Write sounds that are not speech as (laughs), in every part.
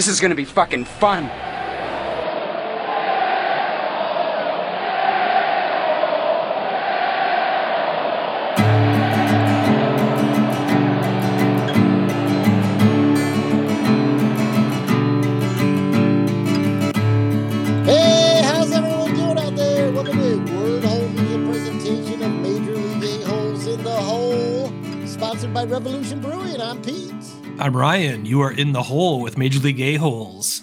This is gonna be fucking fun. I'm Ryan. You are in the hole with Major League A-Holes.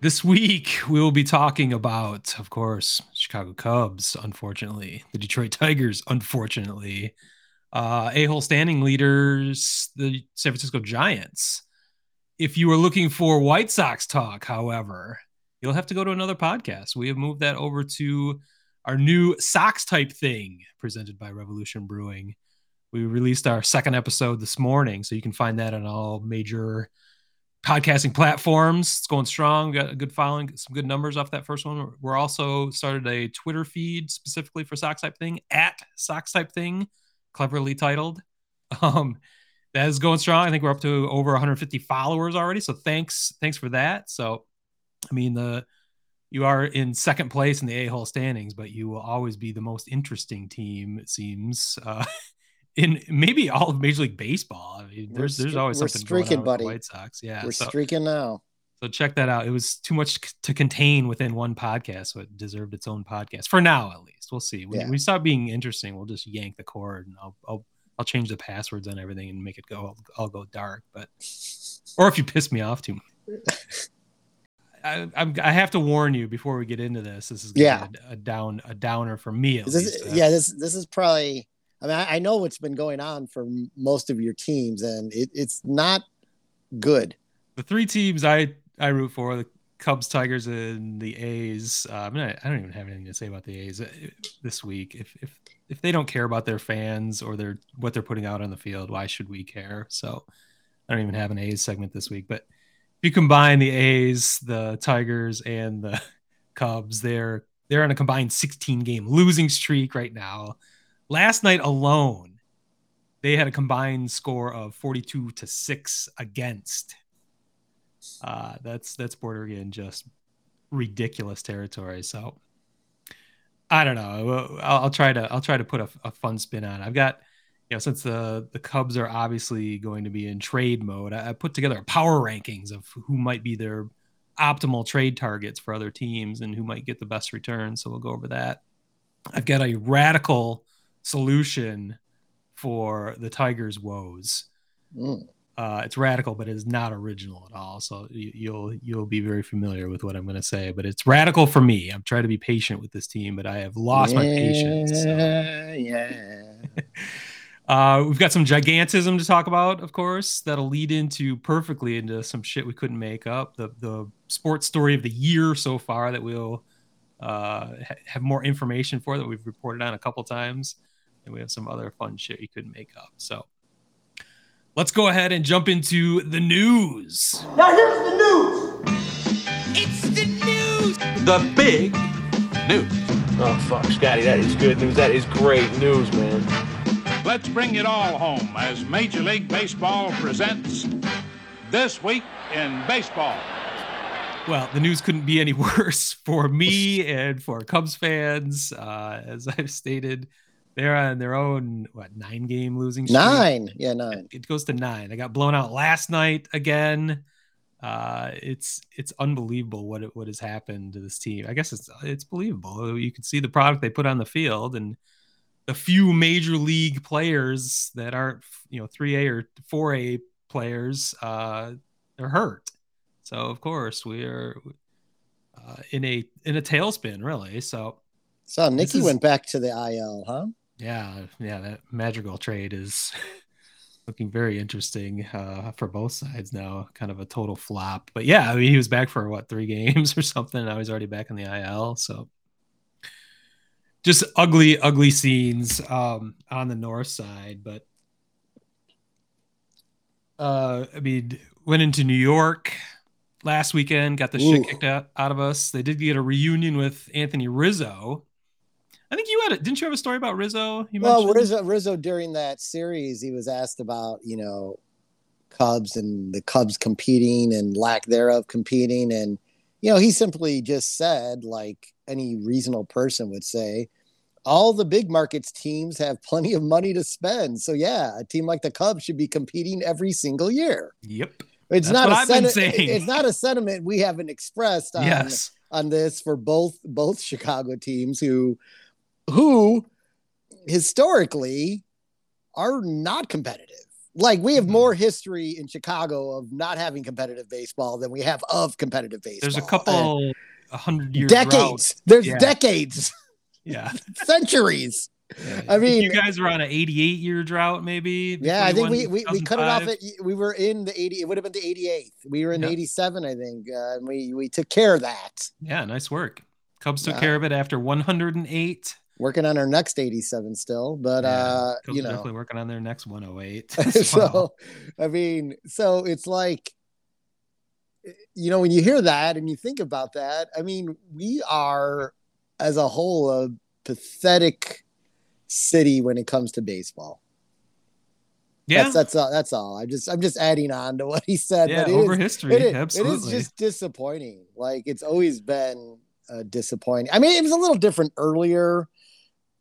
This week, we will be talking about, of course, Chicago Cubs, unfortunately, the Detroit Tigers, unfortunately, uh, A-Hole standing leaders, the San Francisco Giants. If you are looking for White Sox talk, however, you'll have to go to another podcast. We have moved that over to our new Sox type thing presented by Revolution Brewing. We released our second episode this morning, so you can find that on all major podcasting platforms. It's going strong. Got a good following, some good numbers off that first one. We're also started a Twitter feed specifically for Sox type thing at Sox type thing, cleverly titled. (laughs) Um, that is going strong. I think we're up to over 150 followers already. So thanks, thanks for that. So, I mean, the you are in second place in the A-hole standings, but you will always be the most interesting team, it seems. Uh, (laughs) in maybe all of Major League Baseball. I mean, We're there's there's always we're something streaking, going on buddy. the White Sox. Yeah, We're so, streaking now. so check that out. It was too much to contain within one podcast, so it deserved its own podcast for now, at least. We'll see. When Yeah. we stop being interesting, we'll just yank the cord, and I'll I'll I'll change the passwords on everything and make it go. I'll, I'll go dark, but or if you piss me off too much. (laughs) I, I'm, I have to warn you before we get into this. This is Yeah. a, a down a downer for me. This yeah, this this is probably. I mean, I, I know what's been going on for most of your teams, and it, it's not good. the three teams I I root for the Cubs, Tigers, and the A's. Uh, I'm not, I don't even have anything to say about the A's uh, this week. If if if they don't care about their fans or their what they're putting out on the field, why should we care? So I don't even have an A's segment this week. But if you combine the A's, the Tigers, and the (laughs) Cubs, they're they're on a combined 16 game losing streak right now. Last night alone, they had a combined score of 42 to 6 against uh, that's that's bordering just ridiculous territory. So I don't know. I'll, I'll try to I'll try to put a, a fun spin on. it. I've got you know since the the Cubs are obviously going to be in trade mode, I, I put together a power rankings of who might be their optimal trade targets for other teams and who might get the best return. So we'll go over that. I've got a radical solution for the Tigers' woes Mm. uh, it's radical, but it's not original at all. So you, you'll you'll be very familiar with what I'm going to say. But it's radical for me. I'm trying to be patient with this team, but I have lost my patience. so. Yeah, yeah. (laughs) Uh, we've got some gigantism to talk about, of course. That'll lead into perfectly into some shit we couldn't make up. The the sports story of the year so far that we'll uh, ha- have more information for that we've reported on a couple times, and we have some other fun shit you couldn't make up. So let's go ahead and jump into the news. Now here's the news. It's the news. the big news. Oh fuck, Scotty, that is good news. That is great news, man. Let's bring it all home as Major League Baseball presents This Week in Baseball. Well, the news couldn't be any (laughs) worse for me and for Cubs fans. Uh, as I've stated, they're on their own what nine game losing streak. Nine, yeah, nine. It goes to nine. I got blown out last night again. Uh, it's it's unbelievable what it, what has happened to this team. I guess it's it's believable. You can see the product they put on the field and the few major league players that aren't you know three A or four A players uh, are hurt. So of course we are uh, in a in a tailspin really. So So Nikki is- went back to the IL, huh? Yeah, yeah, that Madrigal trade is (laughs) looking very interesting uh, for both sides now. Kind of a total flop, but yeah, I mean, he was back for what three (laughs) games or something. Now he's already back in the IL, so just ugly, ugly scenes um, on the north side. But uh, I mean, went into New York last weekend, got the Ooh. shit kicked out, out of us. They did get a reunion with Anthony Rizzo. I think you had it. Didn't you have a story about Rizzo? Well. Rizzo, Rizzo during that series, he was asked about, you know, Cubs and the Cubs competing and lack thereof competing. And, you know, he simply just said, like any reasonable person would say, all the big markets teams have plenty of money to spend. So, yeah, a team like the Cubs should be competing every single year. Yep. It's That's not a saying. It's not a sentiment we haven't expressed on, yes. on this for both both Chicago teams who who historically are not competitive. Like we have Mhm. more history in Chicago of not having competitive baseball than we have of competitive baseball. There's a couple a hundred year drought. decades. There's Yeah. decades, (laughs) Yeah. (laughs) centuries. Yeah. I mean- you guys were on an 88 year drought, maybe. Yeah, I think we, we, we cut it off at we were in the 80 it would have been the 88th. We were in Yeah. 87 I think. Uh, and we we took care of that. Yeah, nice work. Cubs took Yeah. care of it after 108. Working on our next 87 still, but Yeah, uh you know. definitely working on their next 108. (laughs) (laughs) so i mean so it's like you know when you hear that and you think about that i mean we are as a whole a pathetic city when it comes to baseball. Yeah, that's that's all that's all. I'm just i'm just adding on to what he said yeah, it over is- history, it is, it absolutely. is just disappointing. Like it's always been uh, disappointing. I mean it was a little different earlier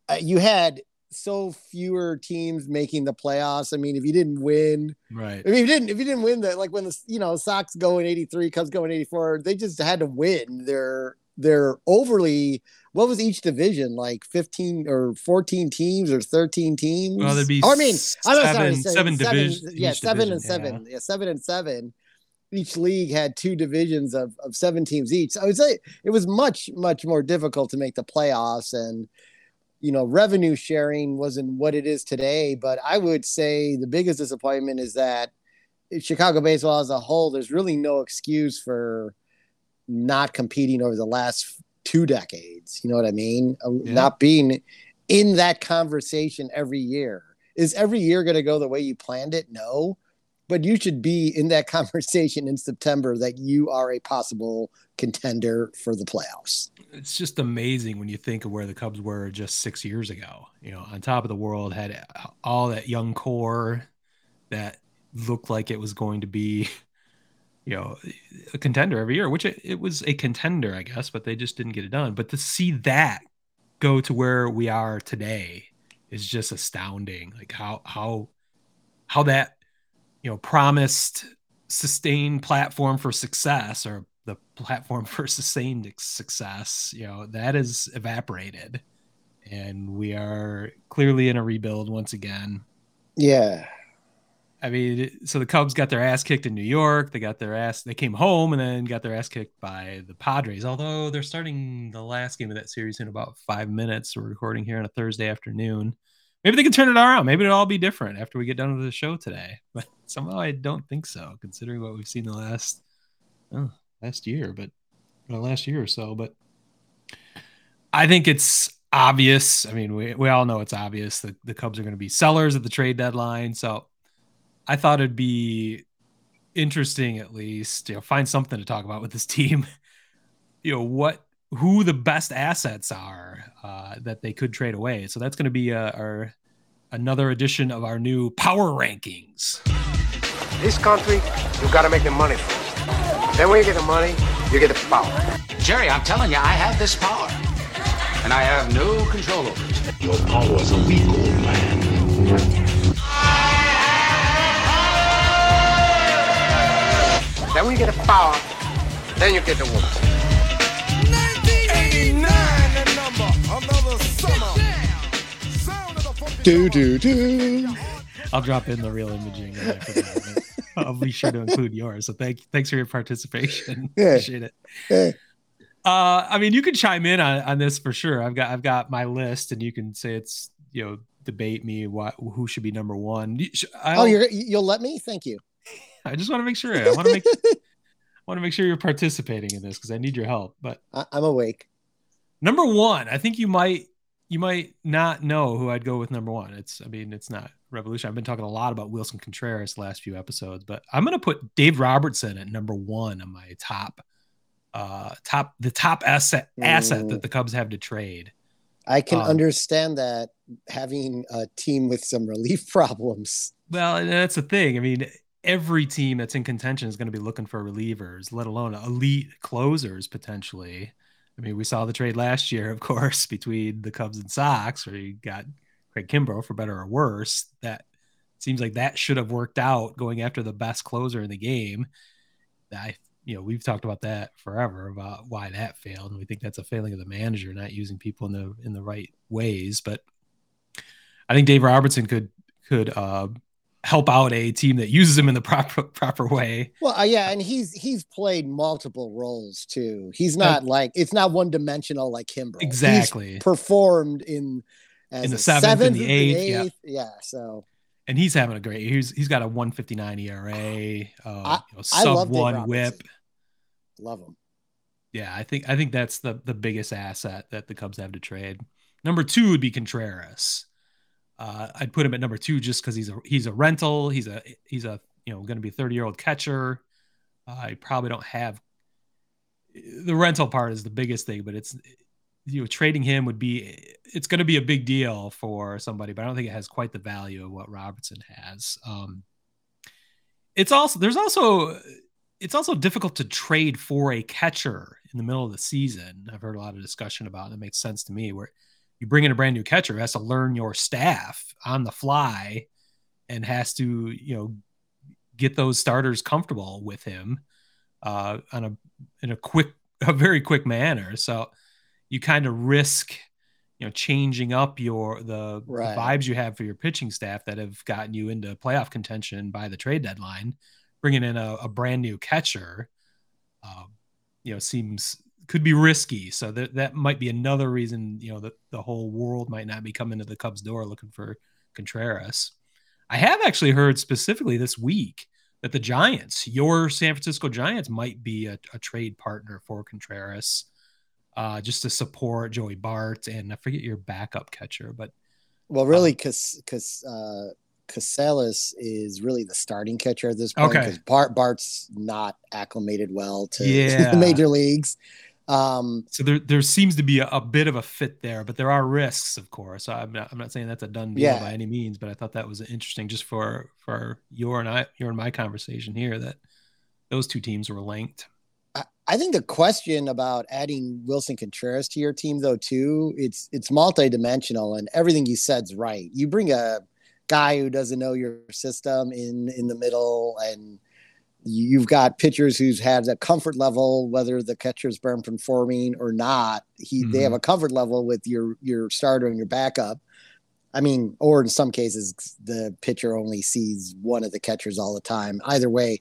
uh, you had so fewer teams making the playoffs i mean if you didn't win right. I mean, if you didn't, if you didn't win that, like when the you know Sox go in '83, Cubs go in '84, they just had to win. They're they're overly. What was each division like? 15 or 14 teams or 13 teams? Well, there'd be Oh, I mean, I'm seven, sorry, seven divisions. Yeah, seven division, and seven. Yeah. seven and seven. Each league had two divisions of, of seven teams each. So I would say it was much much more difficult to make the playoffs and you know revenue sharing wasn't what it is today but i would say the biggest disappointment is that chicago baseball as a whole there's really no excuse for not competing over the last two decades. You know what i mean? Uh, Yeah. not being in that conversation every year. Is every year going to go the way you planned it? No but you should be in that (laughs) conversation in september that you are a possible contender for the playoffs it's just amazing when you think of where the Cubs were just six years ago. You know, on top of the world, had all that young core that looked like it was going to be, (laughs) you know, a contender every year, which it, it was a contender, I guess, but they just didn't get it done. But to see that go to where we are today is just astounding. Like how how how that you know promised sustained platform for success or the platform (laughs) for sustained success, you know, that is evaporated. And we are clearly in a rebuild once again. yeah I mean, so the Cubs got their ass kicked in New York. They got their ass, they came home and then got their ass kicked by the Padres. Although they're starting the last game of that series in about five minutes. We're recording here on a Thursday afternoon. Maybe they can turn it around. Maybe it'll all be different after we get done with the show today. (laughs) But somehow I don't think so, considering what we've seen the last oh, last year, but well, last year or so. But I think it's obvious. I mean, we, we all know it's obvious that the Cubs are going to be sellers at the trade deadline. So I thought it'd be interesting at least, you know, find something to talk about with this (laughs) team. you know, what who the best assets are uh, that they could trade away. So that's going to be uh, our another edition of our new power rankings. This country, you've gotta make the money first. Then when you get the money, you get the power. Jerry, I'm telling you, I have this power. And I have no control over it. Your powers are weak, old man. Then when you get the power, then you get the woman. Do do do I'll drop in the real imaging right after that. I'll be sure to include yours. So thank thanks for your participation. Yeah. Appreciate it. Yeah. Uh, I mean, you can chime in on, on this for sure. I've got I've got my list, and you can say it's you know debate me what who should be number one. You sh- I'll- oh you're you'll let me thank you I just want to make sure. I want to make (laughs) want to make sure you're participating in this because I need your help. But I, i'm awake number one, I think you might you might not know who I'd go with number one. It's I mean it's not revolution. I've been talking a lot about Willson Contreras the last few episodes, but I'm gonna put Dave Robertson at number one on my top uh top the top asset asset Mm. that the Cubs have to trade. i can Um, understand that having a team with some relief (laughs) problems Well, that's the thing. I mean, every team that's in contention is going to be looking for relievers, let alone elite closers potentially. I mean, we saw the trade last year, of course, (laughs) between the Cubs and Sox, where you got Craig Kimbrel for better or worse. That seems like that should have worked out going after the best closer in the game. I, you know, we've talked about that forever about why that failed, and we think that's a failing of the manager not using people in the in the right ways. But I think Dave Robertson could could uh, help out a team that uses him in the (laughs) proper proper way. Well, uh, yeah, and he's he's played multiple roles too. He's not uh, like it's not one dimensional like him. Exactly. He's performed in in the seventh, seventh and the eighth. Eighth. Yeah. yeah. So. And he's having a great. He's he's got a 159 ERA, (sighs) uh, I, you know, sub one WHIP. Love him. Yeah, I think I think that's the the biggest asset that the Cubs have to trade. Number two would be Contreras. Uh, I'd put him at number two just because he's a he's a rental. He's a he's a you know going to be a 30 year old catcher. Uh, I probably don't have the rental part is the biggest thing, but it's you know trading him would be it's going to be a big deal for somebody, but I don't think it has quite the value of what Robertson has. Um, it's also there's also it's also difficult to trade for a catcher in the middle of the season. I've heard a lot of discussion about it. That makes sense to me. Where you bring in a brand new catcher has to learn your staff on the fly and has to you know get those starters comfortable with him uh, on a in a quick (laughs) a very quick manner so you kind of risk you know changing up your the, right. the, vibes you have for your pitching staff that have gotten you into playoff contention by the trade deadline bringing in a, a brand new catcher um, you know seems could be risky. So that that might be another reason, you know, that the whole world might not be coming to the Cubs door looking for Contreras. I have actually heard specifically this week that the Giants, your San Francisco Giants, might be a, a trade partner for Contreras, uh, just to support Joey Bart and I forget your backup catcher, but well, really, because um, because uh, Caselas is really the starting catcher at this point because okay. Bart Bart's not acclimated well to, (laughs) yeah. to the major leagues. Um, so there, there seems to be a, a, bit of a fit there, but there are risks, of course. I'm not, I'm not saying that's a done deal yeah. by any means, but I thought that was interesting just for for your and I, your and my conversation here that those two teams were linked. I, I think the question about adding Willson Contreras to your team, though, too, it's it's multidimensional, and everything you said's right. You bring a guy who doesn't know your system in in the middle and you've got pitchers who's had a comfort level, whether the catcher's been performing or not. He mm-hmm. they have a comfort level with your your starter and your backup. I mean, or in some cases, the pitcher only sees one of the catchers all the time. Either way,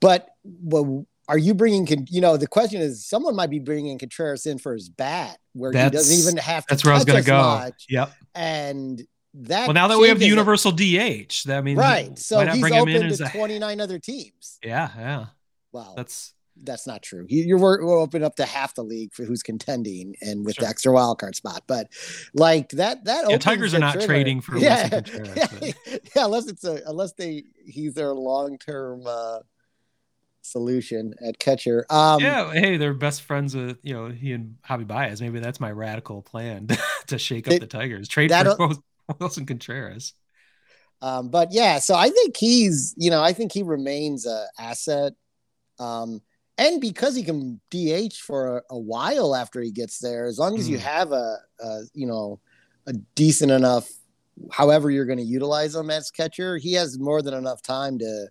but well, are you bringing? You know, the question is, someone might be bringing Contreras in for his bat, where that's, he doesn't even have to. That's where I was going to go. Much, yep. And that well now that we have the universal DH, that means right. So he's open to 29 other teams. Yeah, yeah. Wow, that's that's not true. You're we're open up to half the league for who's contending and with sure. the extra wild card spot. But like that, that yeah, Tigers are not trigger. trading for yeah, yeah, (laughs) yeah, unless it's a unless they he's their long term uh, solution at catcher. Um, yeah, hey, they're best friends with you know he and Javi Baez. Maybe that's my radical plan (laughs) to shake up it, the Tigers. Trade for both (laughs) Willson Contreras. Um, but yeah, so I think he's, you know, I think he remains a asset. Um, and because he can DH for a, a, while after he gets there, as long as mm. you have a, a, you know, a decent enough, however you're going to utilize him as catcher, he has more than enough time to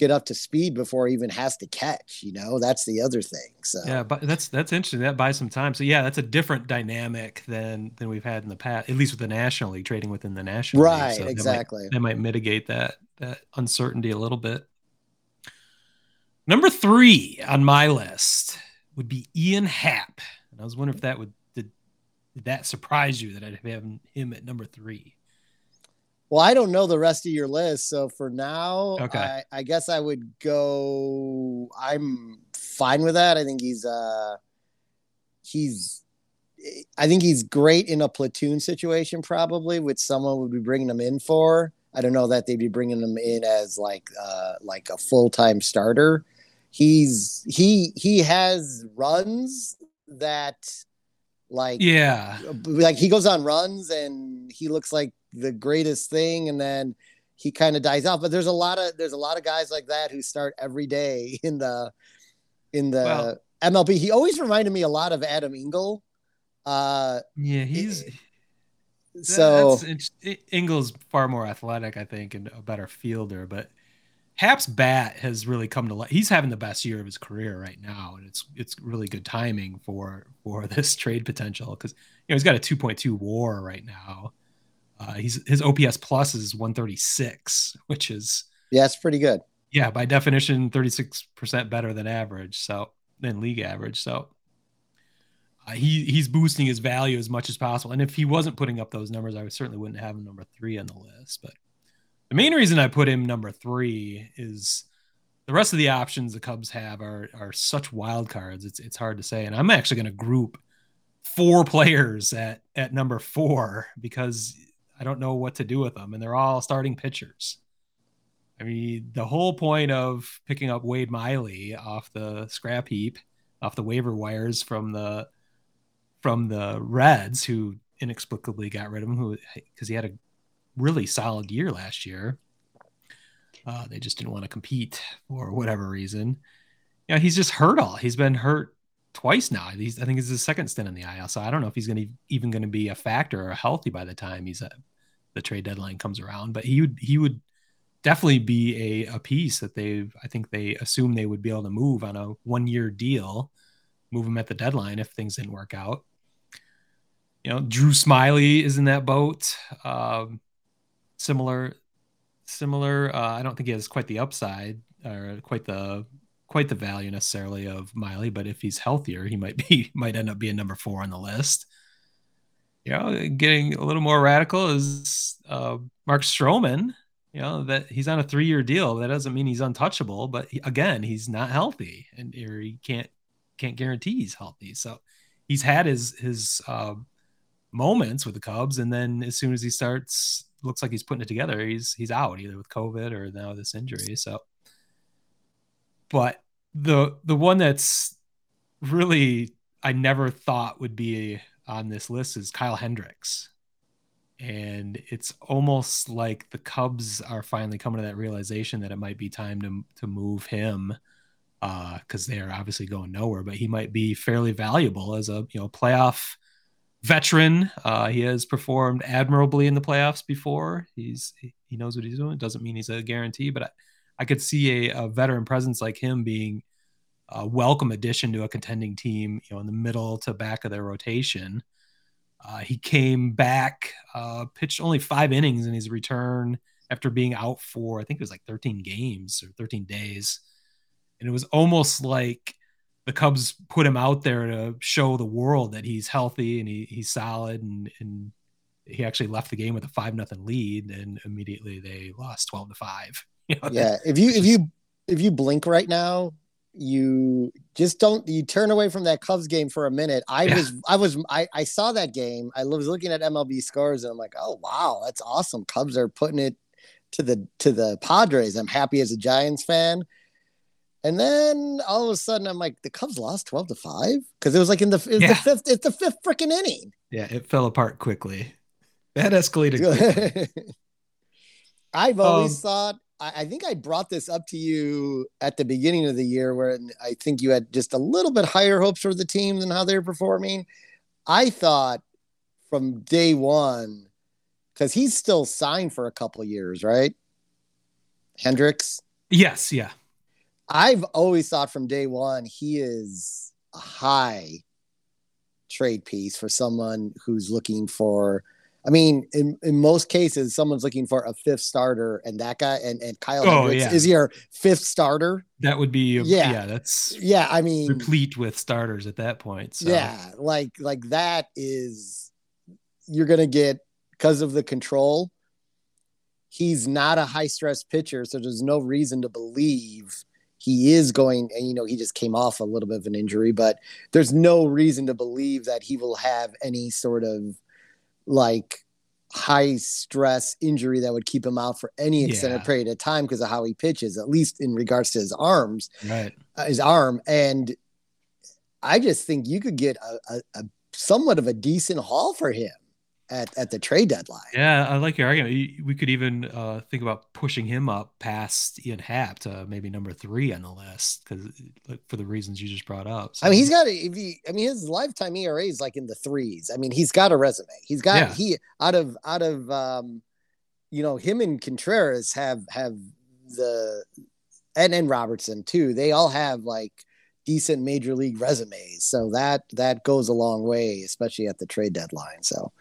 get up to speed before he even has to catch. You know, that's the other thing. So yeah, but that's that's interesting. That buys some time. So yeah, that's a different dynamic than than we've had in the past, at least with the National League trading within the National right, League. So exactly. That might, that might mitigate that that uncertainty a little bit. Number three on my list would be Ian Happ. And I was wondering if that would did, did that surprise you that I'd have him at number three? Well, I don't know the rest of your list, so for now, okay. I, I guess I would go. I'm fine with that. I think he's uh he's I think he's great in a platoon situation, probably, which someone would be bringing him in for. I don't know that they'd be bringing him in as like uh, like a full time starter. He's he he has runs that like yeah like he goes on runs and he looks like the greatest thing and then he kind of dies off. But there's a lot of there's a lot of guys like that who start every day (laughs) in the in the Well- MLB. He always reminded me a lot of Adam Engel. Uh, Yeah, he's so that's, it's- Engel's far more athletic, I think, and a better fielder. But Happ's bat has really come to life. He's having the best year of his career right now, and it's it's really good timing for for (laughs) this trade potential because you know he's got a 2.2 WAR right now. Uh, he's his OPS plus is 136, which is yeah, it's pretty good. yeah by definition 36% better than average, so than league average. So uh, he he's boosting his value as much as possible. And if he wasn't putting up those numbers, I certainly wouldn't have him number three on the list. But the main reason I put him number three is the rest of the options the Cubs have are are such wild cards. It's it's hard to say. And I'm actually going to group four players at at number four because I don't know what to do with them, and they're all starting pitchers. I mean, the whole point of picking up Wade Miley off the scrap heap, off the waiver wires from the from the Reds, who inexplicably got rid of him, who because he had a really solid year last year. Uh, they just didn't want to compete for whatever reason. Yeah, he's just hurt all. He's been hurt twice now. He's I think it's his second stint in the IL. So I don't know if he's going to even going to be a factor or healthy by the time he's at the trade deadline comes around. But he would he would definitely be a, a piece that they I think they assume they would be able to move on a one year deal, move him at the deadline if things didn't work out. You know, Drew Smyly is in that boat. Um, similar, similar. Uh, I don't think he has quite the upside or quite the quite the value necessarily of Miley, but if he's healthier, he might be (laughs) might end up being number four on the list. You know, getting a little more radical is uh, Mark Stroman. You know that he's on a three-year deal. That doesn't mean he's untouchable, but he, again, he's not healthy, and he can't can't guarantee he's healthy. So he's had his his uh, moments with the Cubs, and then as soon as he starts, looks like he's putting it together. He's he's out either with COVID or now this injury. So, but the the one that's really I never thought would be on this list is Kyle Hendricks. And it's almost like the Cubs are finally coming to that realization that it might be time to to move him because uh, they are obviously going nowhere. But he might be fairly valuable as a you know playoff veteran. Uh, he has performed admirably in the playoffs before. He's he knows what he's doing. It doesn't mean he's a guarantee, but I, I could see a, a veteran presence like him being a welcome addition to a contending team. You know, in the middle to back of their rotation. Uh, he came back, uh, pitched only five innings in his return after being out for I think it was like 13 games or 13 days, and it was almost like the Cubs put him out there to show the world that he's healthy and he, he's solid and, and he actually left the game with a five nothing lead and immediately they lost 12 to five. (laughs) You know, Yeah, if you if you if you blink right now, you just don't you turn away from that Cubs game for a minute. I Yeah. was I was I, I saw that game. I was looking at MLB scores and I'm like, oh wow, that's awesome. Cubs are putting it to the to the Padres. I'm happy as a Giants fan. And then all of a sudden I'm like, the Cubs lost 12 to 5? Because it was like in the Yeah. the fifth, it's the fifth freaking inning. yeah, it fell apart quickly. That escalated (laughs) quickly. I've always Um, thought I, I think I brought this up to you at the beginning of the year where I think you had just a little bit higher hopes for the team than how they're performing. I thought from day one, because he's still signed for a couple years, right? Hendricks. yes, yeah. I've always thought from day one he is a high trade piece for someone who's looking for. I mean, in, in most cases, someone's looking for a fifth starter, and that guy and, and Kyle Oh, Hendricks yeah. is your fifth starter. That would be um, Yeah. yeah, that's Yeah, I mean, replete with starters at that point. So yeah, like like that is you're gonna get because of the control. He's not a high stress pitcher, so there's no reason to believe he is going. And you know, he just came off a little bit of an injury, but there's no reason to believe that he will have any sort of like high stress injury that would keep him out for any extended Yeah. period of time because of how he pitches, at least in regards to his arms right. uh, his arm, and I just think you could get a, a, a somewhat of a decent haul for him at at the trade deadline. Yeah, I like your argument. We could even uh, think about pushing him up past Ian Happ to maybe number three on the list because for the reasons you just brought up. So. I mean, he's got a, if he, I mean, his lifetime ERA is like in the threes. I mean, he's got a resume. He's got yeah. he out of out of um, you know, him and Contreras have have the and and Robertson too. They all have like decent major league resumes. So that that goes a long way, especially at the trade deadline. So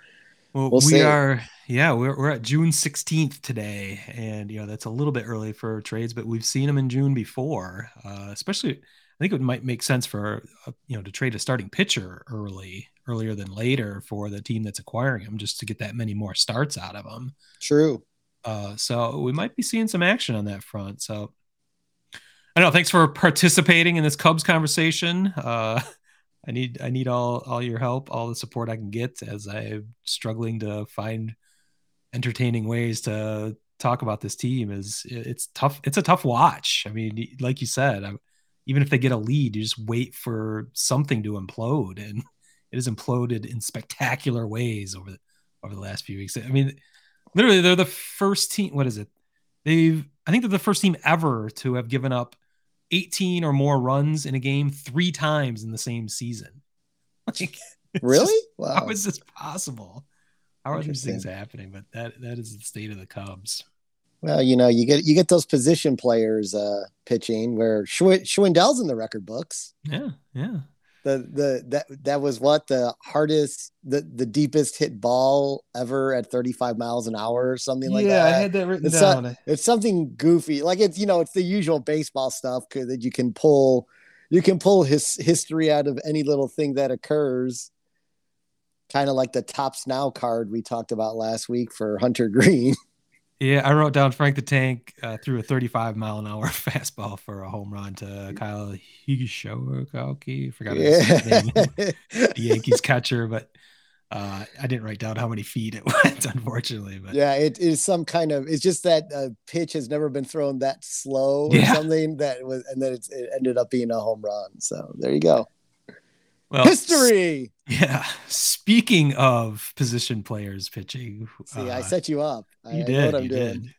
well, we'll we see. are yeah, we're we're at June 16th today, and you know that's a little bit early for trades, but we've seen them in June before. Uh, especially, I think it might make sense for uh, you know to trade a starting pitcher early, earlier than later for the team that's acquiring him, just to get that many more starts out of them. True. Uh, so we might be seeing some action on that front. So I know. Thanks for participating in this Cubs conversation. Uh, I need I need all all your help, all the support I can get as I'm struggling to find entertaining ways to talk about this team. Is it's tough. It's a tough watch. I mean, like you said, I, even if they get a lead, you just wait for something to implode, and (laughs) it has imploded in spectacular ways over the over the last few weeks. I mean, literally, they're the first team. What is it? They've I think they're the first team ever to have given up 18 or more runs in a game three times in the same season. (laughs) Like, really? Just, wow. How is this possible? How are these things happening? But that that is the state of the Cubs. Well, you know, you get you get those position players uh pitching where Schw- Schwindel's in the record books. Yeah, yeah the the that that was what the hardest the the deepest hit ball ever at 35 miles an hour or something like yeah, that. Yeah, I had that written it's down. It's something goofy. Like it's you know, it's the usual baseball stuff that you can pull you can pull his history out of any little thing that occurs. Kind of like the Topps Now card we talked about last week for Hunter Greene. (laughs) Yeah, I wrote down Frank the Tank uh, threw a 35 mile an hour (laughs) fastball for a home run to Kyle Higashioka. I forgot his name, the (laughs) (laughs) Yankees catcher, but uh, I didn't write down how many feet it went, unfortunately. But yeah, it is some kind of. It's just that uh, pitch has never been thrown that slow or yeah. something that was, and then it ended up being a home run. So there you go. Well, history. Yeah. Speaking of position players pitching, see, uh, I set you up. You I, did. I you doing. did.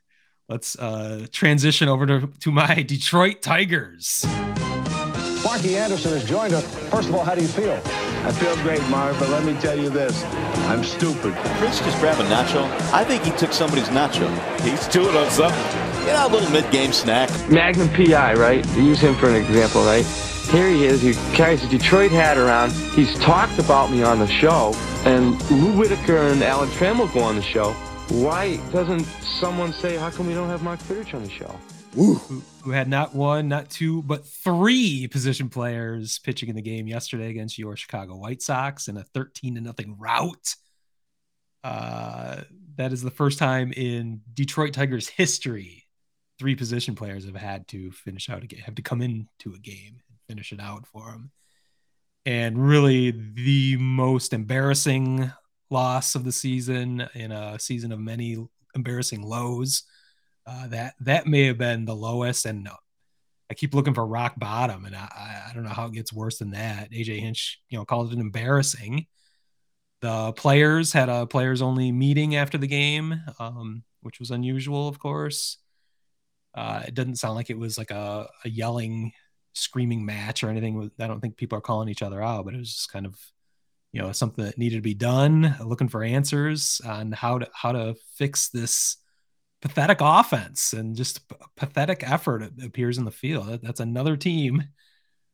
Let's uh, transition over to, to my Detroit Tigers. Sparky Anderson has joined us. First of all, how do you feel? I feel great, Marv, but let me tell you this. I'm stupid. Chris just grabbed a nacho. I think he took somebody's nacho. He's doing on something. You know, a little mid-game snack. Magnum PI, right? Use him for an example, right? Here he is. He carries a Detroit hat around. He's talked about me on the show. And Lou Whitaker and Alan Trammell go on the show. Why doesn't someone say, how come we don't have Mark Fidrych on the show? Who, who, had not one, not two, but three position players pitching in the game yesterday against your Chicago White Sox in a 13 to nothing rout. Uh, that is the first time in Detroit Tigers history three position players have had to finish out a game, have to come into a game finish it out for him. And really, the most embarrassing loss of the season in a season of many embarrassing lows. Uh, that that may have been the lowest, and I keep looking for rock bottom, and I, I don't know how it gets worse than that. AJ Hinch, you know, called it embarrassing. The players had a players only meeting after the game, um, which was unusual, of course. Uh, it doesn't sound like it was like a, a yelling screaming match or anything. I don't think people are calling each other out, but it was just kind of, you know, something that needed to be done. Looking for answers on how to how to fix this pathetic offense and just pathetic effort appears in the field. That's another team,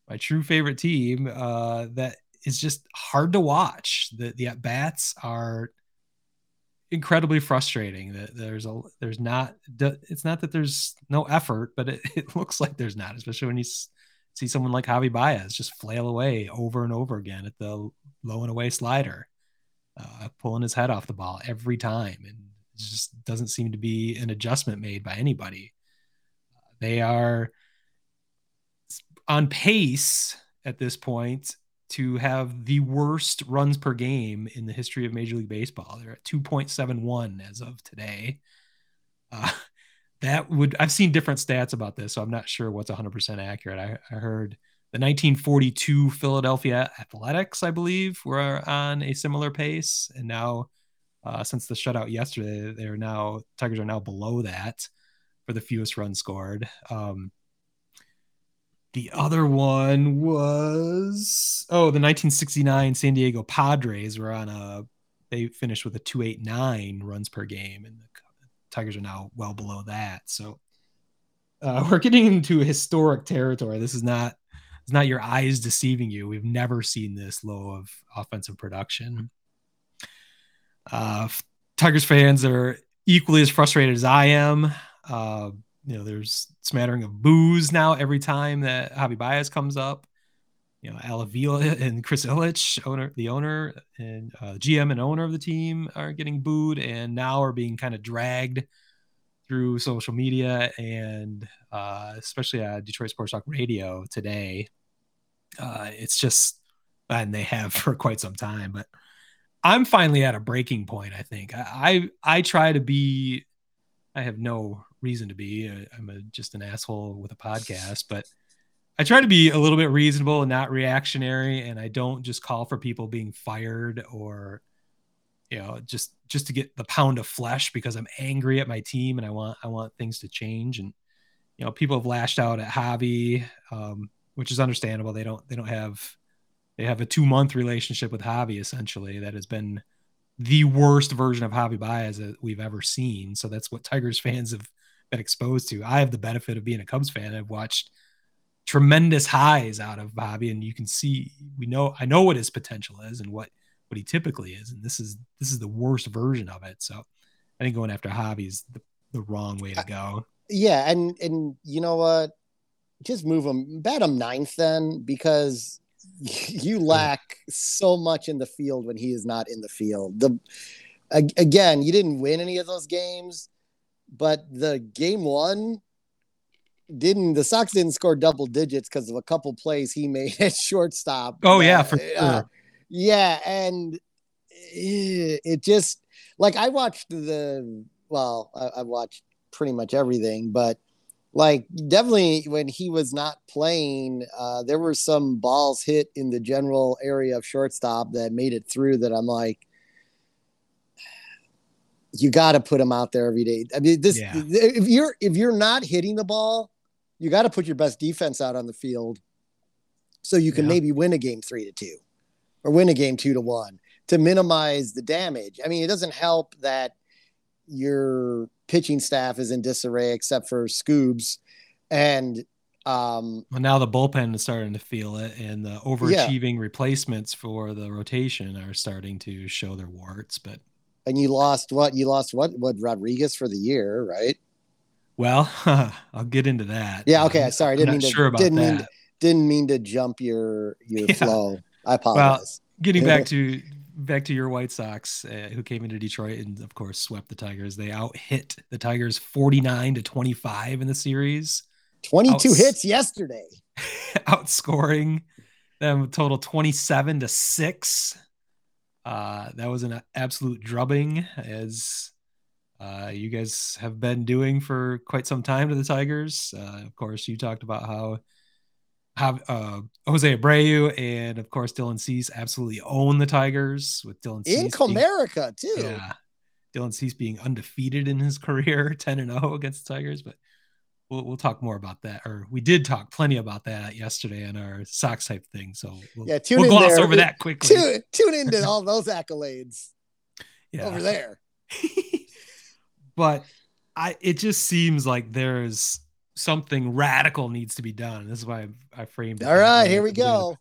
my true favorite team, uh, that is just hard to watch. The the at bats are incredibly frustrating that there's a there's not it's not that there's no effort but it, (laughs) it looks like there's not especially when you see someone like Javi Baez just flail away over and over again at the low and away slider, uh, pulling his head off the ball every time. And it just doesn't seem to be an adjustment made by anybody. They are on pace at this point to have the worst runs per game in the history of Major League Baseball. They're at 2.71 as of today. Uh, that would I've seen different stats about this, so I'm not sure what's 100% accurate. I, I heard the 1942 Philadelphia Athletics, I believe, were on a similar pace, and now Uh, since the shutout yesterday, they're now Tigers are now below that for the fewest runs scored. Um, the other one was oh, the 1969 San Diego Padres were on a they finished with a 289 runs per game, and the Tigers are now well below that. So uh, (laughs) we're getting into historic territory. This is not it's not your eyes deceiving you. We've never seen this low of offensive production. Uh, Tigers fans are equally as frustrated as I am. Uh, you know, there's smattering of boos now every time that Javi Baez comes up. You know, Al Avila (laughs) and Chris Ilitch, owner, the owner and uh, GM and owner of the team, are getting booed, and now are being kind of dragged through social media and uh, especially uh, Detroit Sports Talk Radio today. Uh, it's just, and they have (laughs) for quite some time, but I'm finally at a breaking point. I think I I, I try to be. I have no reason to be. I'm a, just an asshole with a podcast, but I try to be a little bit reasonable and not reactionary, and I don't just call for people being fired or you know just just to get the pound of flesh because I'm angry at my team and I want I want things to change and you know people have lashed out at Javi, um, which is understandable. They don't they don't have they have a two month relationship with Javi essentially that has been the worst version of Javi Baez that we've ever seen. So that's what Tigers (laughs) fans have been exposed to. I have the benefit of being a Cubs fan. I've watched tremendous highs out of Bobby, and you can see we know I know what his potential is and what what he typically is, and this is this is the worst version of it. So I think going after Javi is the, the wrong way to go. Yeah, and and you know what? Just move him, bet him ninth then, because (laughs) you lack so much in the field when he is not in the field. The again, you didn't win any of those games, but the game one didn't the Sox didn't score double digits because of a couple plays he (laughs) made at shortstop. Oh yeah, for sure. Uh, yeah, and it just like I watched the well, I, I watched pretty much everything, but like definitely when he was not playing, uh, there were some balls hit in the general area of shortstop that made it through. That I'm like, (sighs) you got to put him out there every day. I mean, this yeah. if you're if you're not hitting the ball, you got to put your best defense out on the field, so you can yeah. maybe win a game three to two, or win a game two to one to minimize the damage. I mean, it doesn't help that your pitching staff is in disarray except for Scoobs, and um, well, now the bullpen is starting to feel it, and the overachieving yeah. replacements for the rotation are starting to show their warts. But and you lost what? You lost what? What Rodriguez for the year, right? Well, (laughs) I'll get into that. Yeah. Okay. Sorry. I didn't mean to. Sure about didn't that. mean. To, didn't mean to jump your your (laughs) yeah. flow. I apologize. Well, getting back to back to your White Sox, uh, who came into Detroit and of course swept the Tigers. They out hit the Tigers forty nine to twenty five in the series. Twenty two Outs- hits yesterday. (laughs) outscoring them total twenty seven to six. Uh, that was an absolute drubbing, as uh, you guys have been doing for quite some time to the Tigers. Uh, of course, you talked about how have uh, Jose Abreu and of course Dylan Cease absolutely own the Tigers with Dylan Cease in Comerica too. Yeah, Dylan Cease being undefeated in his (laughs) career, ten and zero oh against the Tigers. But we'll we'll talk more about that, or we did talk plenty about that yesterday on our Sox type thing. So we'll, yeah, tune we'll in gloss there. over that quickly. Tune, tune into all those accolades. (laughs) Yeah. over there. (laughs) but I it just seems like there's something radical needs to be done. This is why I, I framed it. All right, here we go.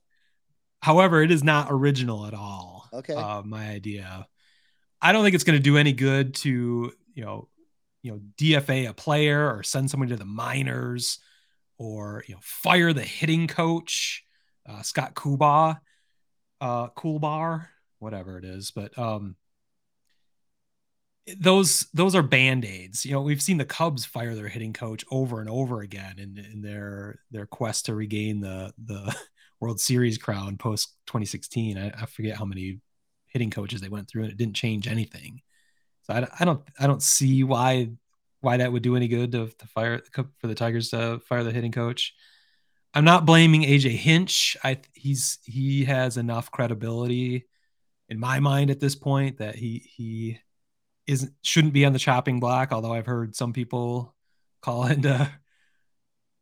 However, it is not original at all. Okay. Uh, my idea. I don't think it's going to do any good to you know, you know, DFA a player or send somebody to the minors or you know fire the hitting coach, uh, Scott Kuba, uh, Coolbaugh, whatever it is. But um, those those are band-aids. You know we've seen the cubs fire their hitting coach over and over again in, in their their quest to regain the the (laughs) world series crown post 2016 I, forget how many hitting coaches they went through and it didn't change anything. So i, I don't i don't see why why that would do any good to, to fire for the tigers to fire the hitting coach. I'm not blaming aj hinch. I he's he has enough credibility in my mind at this point that he he isn't shouldn't be on the chopping block. Although I've heard some people call (laughs) into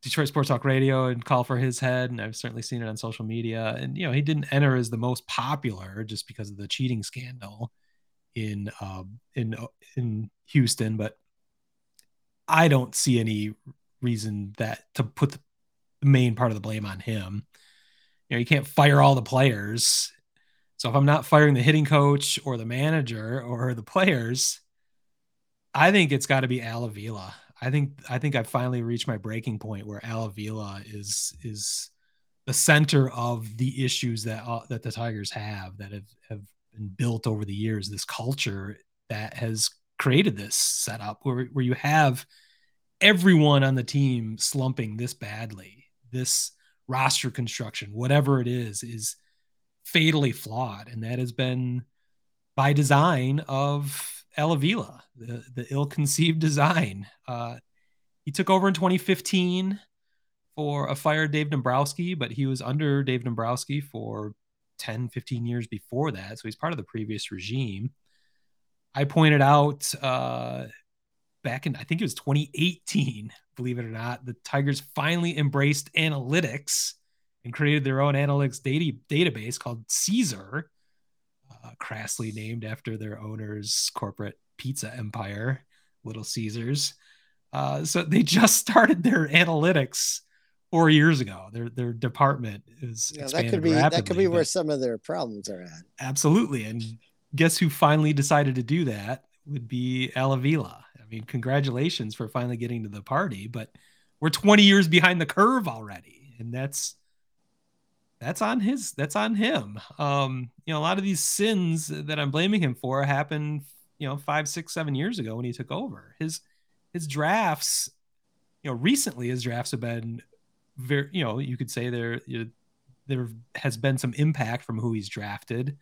Detroit Sports Talk Radio and call for his head, and I've certainly seen it on social media. And you know, he didn't enter as the most popular just because of the cheating scandal in um, in in Houston, but I don't see any reason that to put the main part of the blame on him. You know, you can't fire all the players. So if I'm not firing the hitting coach or the manager or the players, I think it's got to be Al Avila. I think I think I've finally reached my breaking point where Al Avila is is the center of the issues that uh, that the Tigers have that have have been built over the years. This culture that has created this setup where where you have everyone on the team slumping this badly. This roster construction, whatever it is, is fatally flawed, and that has been by design of Al Avila, the, the ill-conceived design. Uh, he took over in 2015 for a fired Dave Dombrowski, but he was under Dave Dombrowski for 10, 15 years before that. So he's part of the previous regime. I pointed out uh, back in, I think it was 2018, believe it or not, the Tigers finally embraced analytics and created their own analytics data, database called Caesar, uh, crassly named after their owner's corporate pizza empire, Little Caesars. Uh, so they (laughs) just started their analytics four years ago. Their their department is yeah, that could be rapidly, that could be where some of their problems are at. Absolutely, and guess who finally decided to do that would be Al Avila. I mean, congratulations for finally getting to the party, but we're 20 years behind the curve already, and that's that's on his that's on him. Um, you know, a lot of these sins that I'm blaming him for happened, you know, five, six, seven years ago when he took over. His his drafts, you know, recently his drafts have been very, you know, you could say there you know, there has been some impact from who he's drafted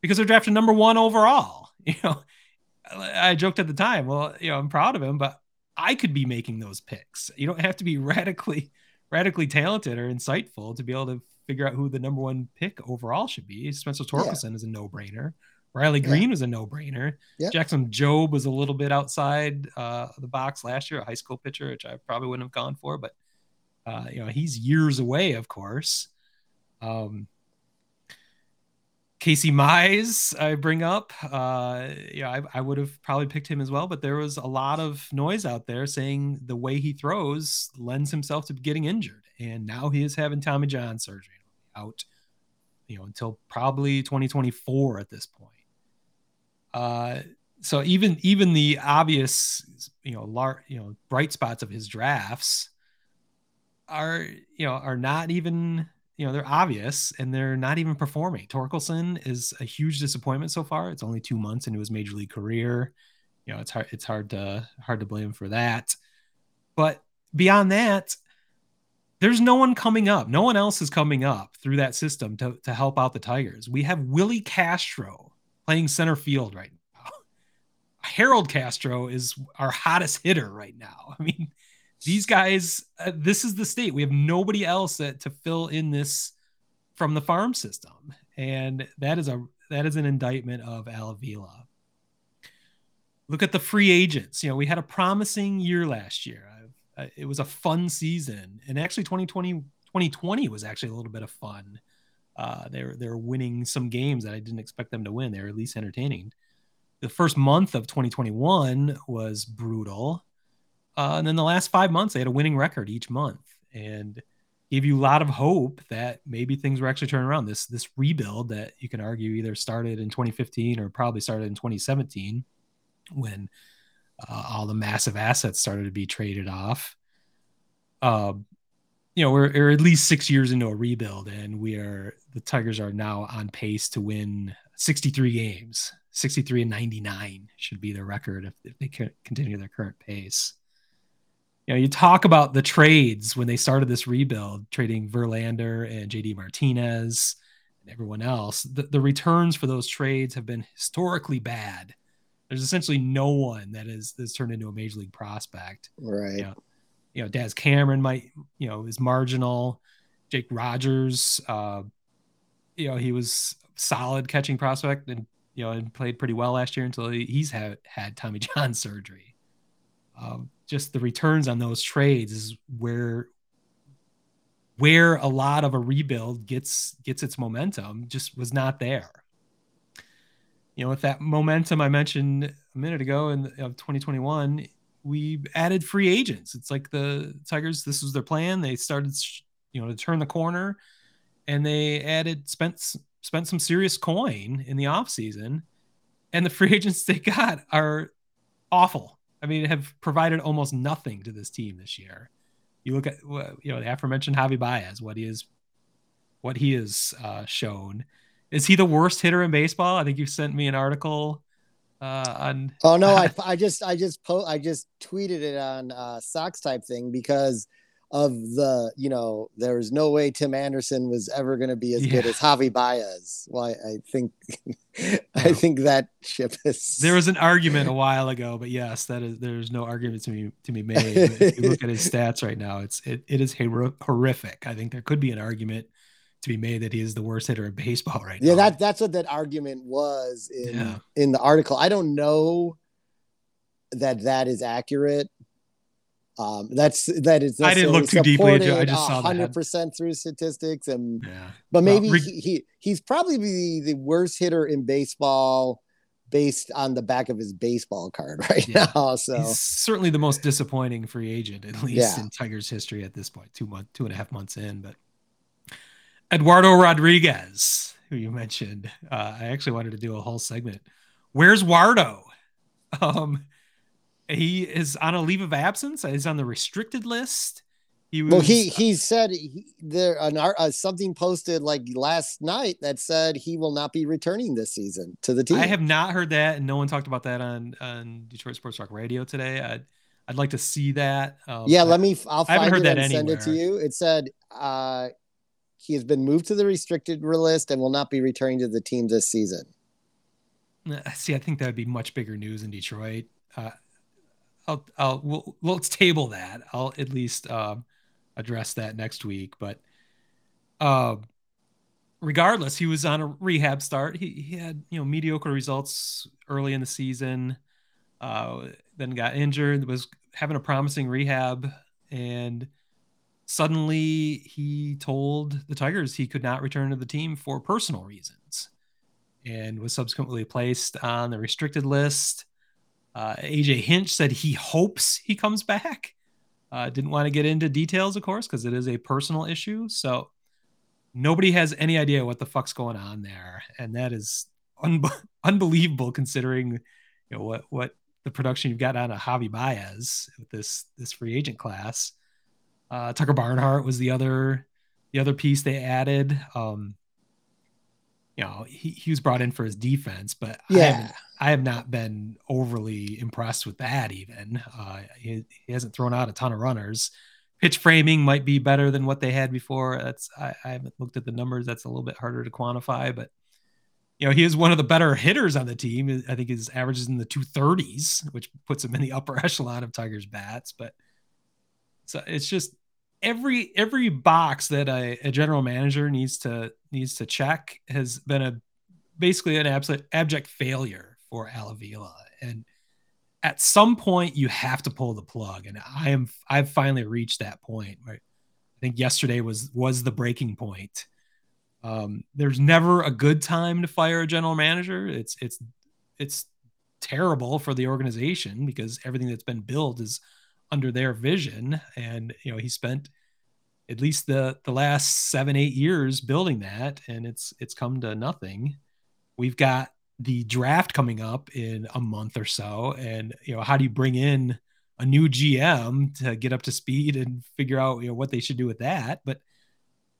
because they're drafted number one overall. (laughs) You know, I joked at the time, well, you know, I'm proud of him, but I could be making those picks. You don't have to be (laughs) radically, radically talented or insightful to be able to figure out who the number one pick overall should be. Spencer Torkelson yeah. is a no brainer. Riley Greene yeah. was a no brainer. Yeah. Jackson Jobe was a little bit outside uh, the box last year, a high school pitcher, which I probably wouldn't have gone for, but uh, you know, he's years away, of course. Um, Casey Mize, I bring up. Uh, yeah, I, I, would have probably picked him as well, but there was a lot of noise out there saying the way he throws lends himself to getting injured, and now he is having Tommy John surgery out, you know, until probably 2024 at this point. Uh, so even even the obvious, you know, lar- you know, bright spots of his drafts are you know are not even you know they're obvious and they're not even performing. Torkelson is a huge disappointment so far. It's only two months into his major league career. You know, it's hard it's hard to hard to blame for that. But beyond that, there's no one coming up. No one else is coming up through that system to, to help out the Tigers. We have Willi Castro playing center field right now. (laughs) Harold Castro is our hottest hitter right now. (laughs) I mean, these guys, uh, this is the state. We have nobody else that, to fill in this from the farm system, and that is a that is an indictment of Al Avila. Look at the free agents. You know, we had a promising year last year. Uh, it was a fun season, and actually, 2020 2020 was actually a little bit of fun. Uh, they're they're winning some games that I didn't expect them to win. They're at least entertaining. The first month of 2021 was brutal. Uh, and then the last five months, they had a winning record each month and gave you a lot of hope that maybe things were actually turning around. This this rebuild that you can argue either started in 2015 or probably started in 2017 when uh, all the massive assets started to be traded off. Uh, you know, we're, we're, at least six years into a rebuild, and we are the Tigers are now on pace to win 63 games. 63 and 99 should be the record if, if they continue their current pace you know, you talk about the trades when they started this rebuild, trading Verlander and JD Martinez and everyone else. The, the returns for those trades have been historically bad. There's essentially no one that is that's turned into a major league prospect. Right. You know, you know Daz Cameron might, you know, is marginal. Jake Rogers, uh, you know, he was solid catching prospect and you know, and played pretty well last year until he, he's had had Tommy John (laughs) surgery. Um, just the returns on those trades is where where a lot of a rebuild gets gets its momentum just was not there. You know, with that momentum I mentioned a minute ago in of 2021, we added free agents. It's like the Tigers. This was their plan. They started, you know, to turn the corner, and they added spent spent some serious coin in the offseason. and the free (laughs) agents they got are awful. I mean, have provided almost nothing to this team this year. You look at you know the aforementioned Javi Baez, what he is, what he has uh, shown. Is he the worst hitter in baseball? I think you sent me an article uh, on. Oh no, I, (laughs) I just I just po- I just tweeted it on uh, Sox type thing because of the you know there was no way Tim Anderson was ever going to be as yeah. good as Javi Baez. Well, I, I think (laughs) I think that ship is. There was an argument a while ago, but yes, that is there's no argument to be to be made. if you look at his (laughs) stats right now, it's it, it is horrific. I think there could be an argument to be made that he is the worst hitter in baseball right yeah, now. Yeah, that that's what that argument was in yeah. in the article. I don't know that that is accurate. Um, that's that is. I didn't look too deeply. I just saw hundred percent through statistics, and yeah. but maybe well, he, he he's probably the, the worst hitter in baseball based on the back of his baseball card (laughs) right yeah. now. So he's certainly the most disappointing free agent, at least yeah. in Tigers history at this point. Two month, two and a half months in, but Eduardo Rodriguez, who you mentioned, uh, I actually wanted to do a whole segment. Where's Wardo? (laughs) Um, he is on a leave of absence. He's on the restricted list. He was, well, he he said he, there an uh, something posted like last night that said he will not be returning this season to the team. I have not heard that, and no one talked about that on on Detroit Sports Talk Radio today. I'd I'd like to see that. Um, yeah, let me. I'll find I haven't heard it that and anywhere. send it to you. It said uh, he has been moved to the restricted list and will not be returning to the team this season. See, I think that would be much bigger news in Detroit. Uh, I'll, I'll, we'll, let's table that. I'll at least uh, address that next week. But uh, regardless, he was on a rehab start. He, he had you know mediocre results early in the season. Uh, then got injured. Was having a promising rehab, and suddenly he told the Tigers he could not return to the team for personal reasons, and was subsequently placed on the restricted list. Uh, AJ Hinch said he hopes he comes back. Uh, didn't want to get into details, of course, because it is a personal issue. So nobody has any idea what the fuck's going on there, and that is un- (laughs) unbelievable considering you know what what the production you've got out of Javi Baez with this this free agent class. Uh, Tucker Barnhart was the other the other piece they added. Um, you know, he, he was brought in for his defense, but yeah, I, I have not been overly impressed with that. Even uh, he, he hasn't thrown out a ton of runners. Pitch framing might be better than what they had before. That's I, I haven't looked at the numbers. That's a little bit harder to quantify, but you know, he is one of the better hitters on the team. I think his average is in the 230s, which puts him in the upper (laughs) echelon of Tigers bats. But so it's just every every box that a, a, general manager needs to needs to check has been a basically an absolute abject failure for Al Avila. And at some point you have to pull the plug. And I am I've finally reached that point. Right. I think yesterday was was the breaking point. Um, there's never a good time to fire a general manager. It's it's it's terrible for the organization because everything that's been built is under their vision. And you know he spent at least the the last seven eight years building that and it's it's come to nothing. We've got the draft coming up in a month or so. And you know how do you bring in a new gm to get up to speed and figure out you know what they should do with that? But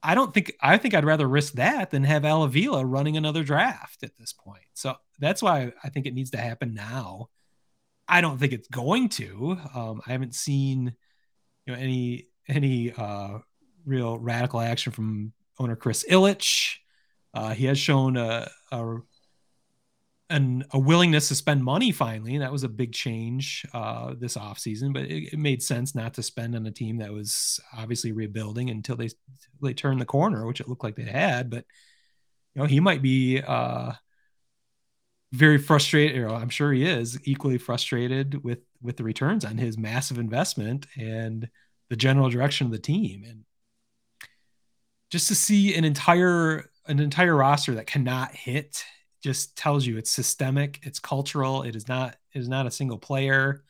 i don't think i think i'd rather risk that than have Al Avila running another draft at this point. So that's why i think it needs to happen now I don't think it's going to. Um, I haven't seen you know any any uh, real radical action from owner Chris Ilitch. Uh, he has shown a, a an, a willingness to spend money finally, that was a big change uh, this offseason. But it, it, made sense not to spend on a team that was obviously rebuilding until they they turned the corner, which it looked like they had. But you know, he might be uh, very frustrated. I'm sure he is equally frustrated with with the returns on his massive investment and the general direction of the team. And just to see an entire an entire roster that cannot hit just tells you it's systemic, it's cultural. It is not it is not a single player.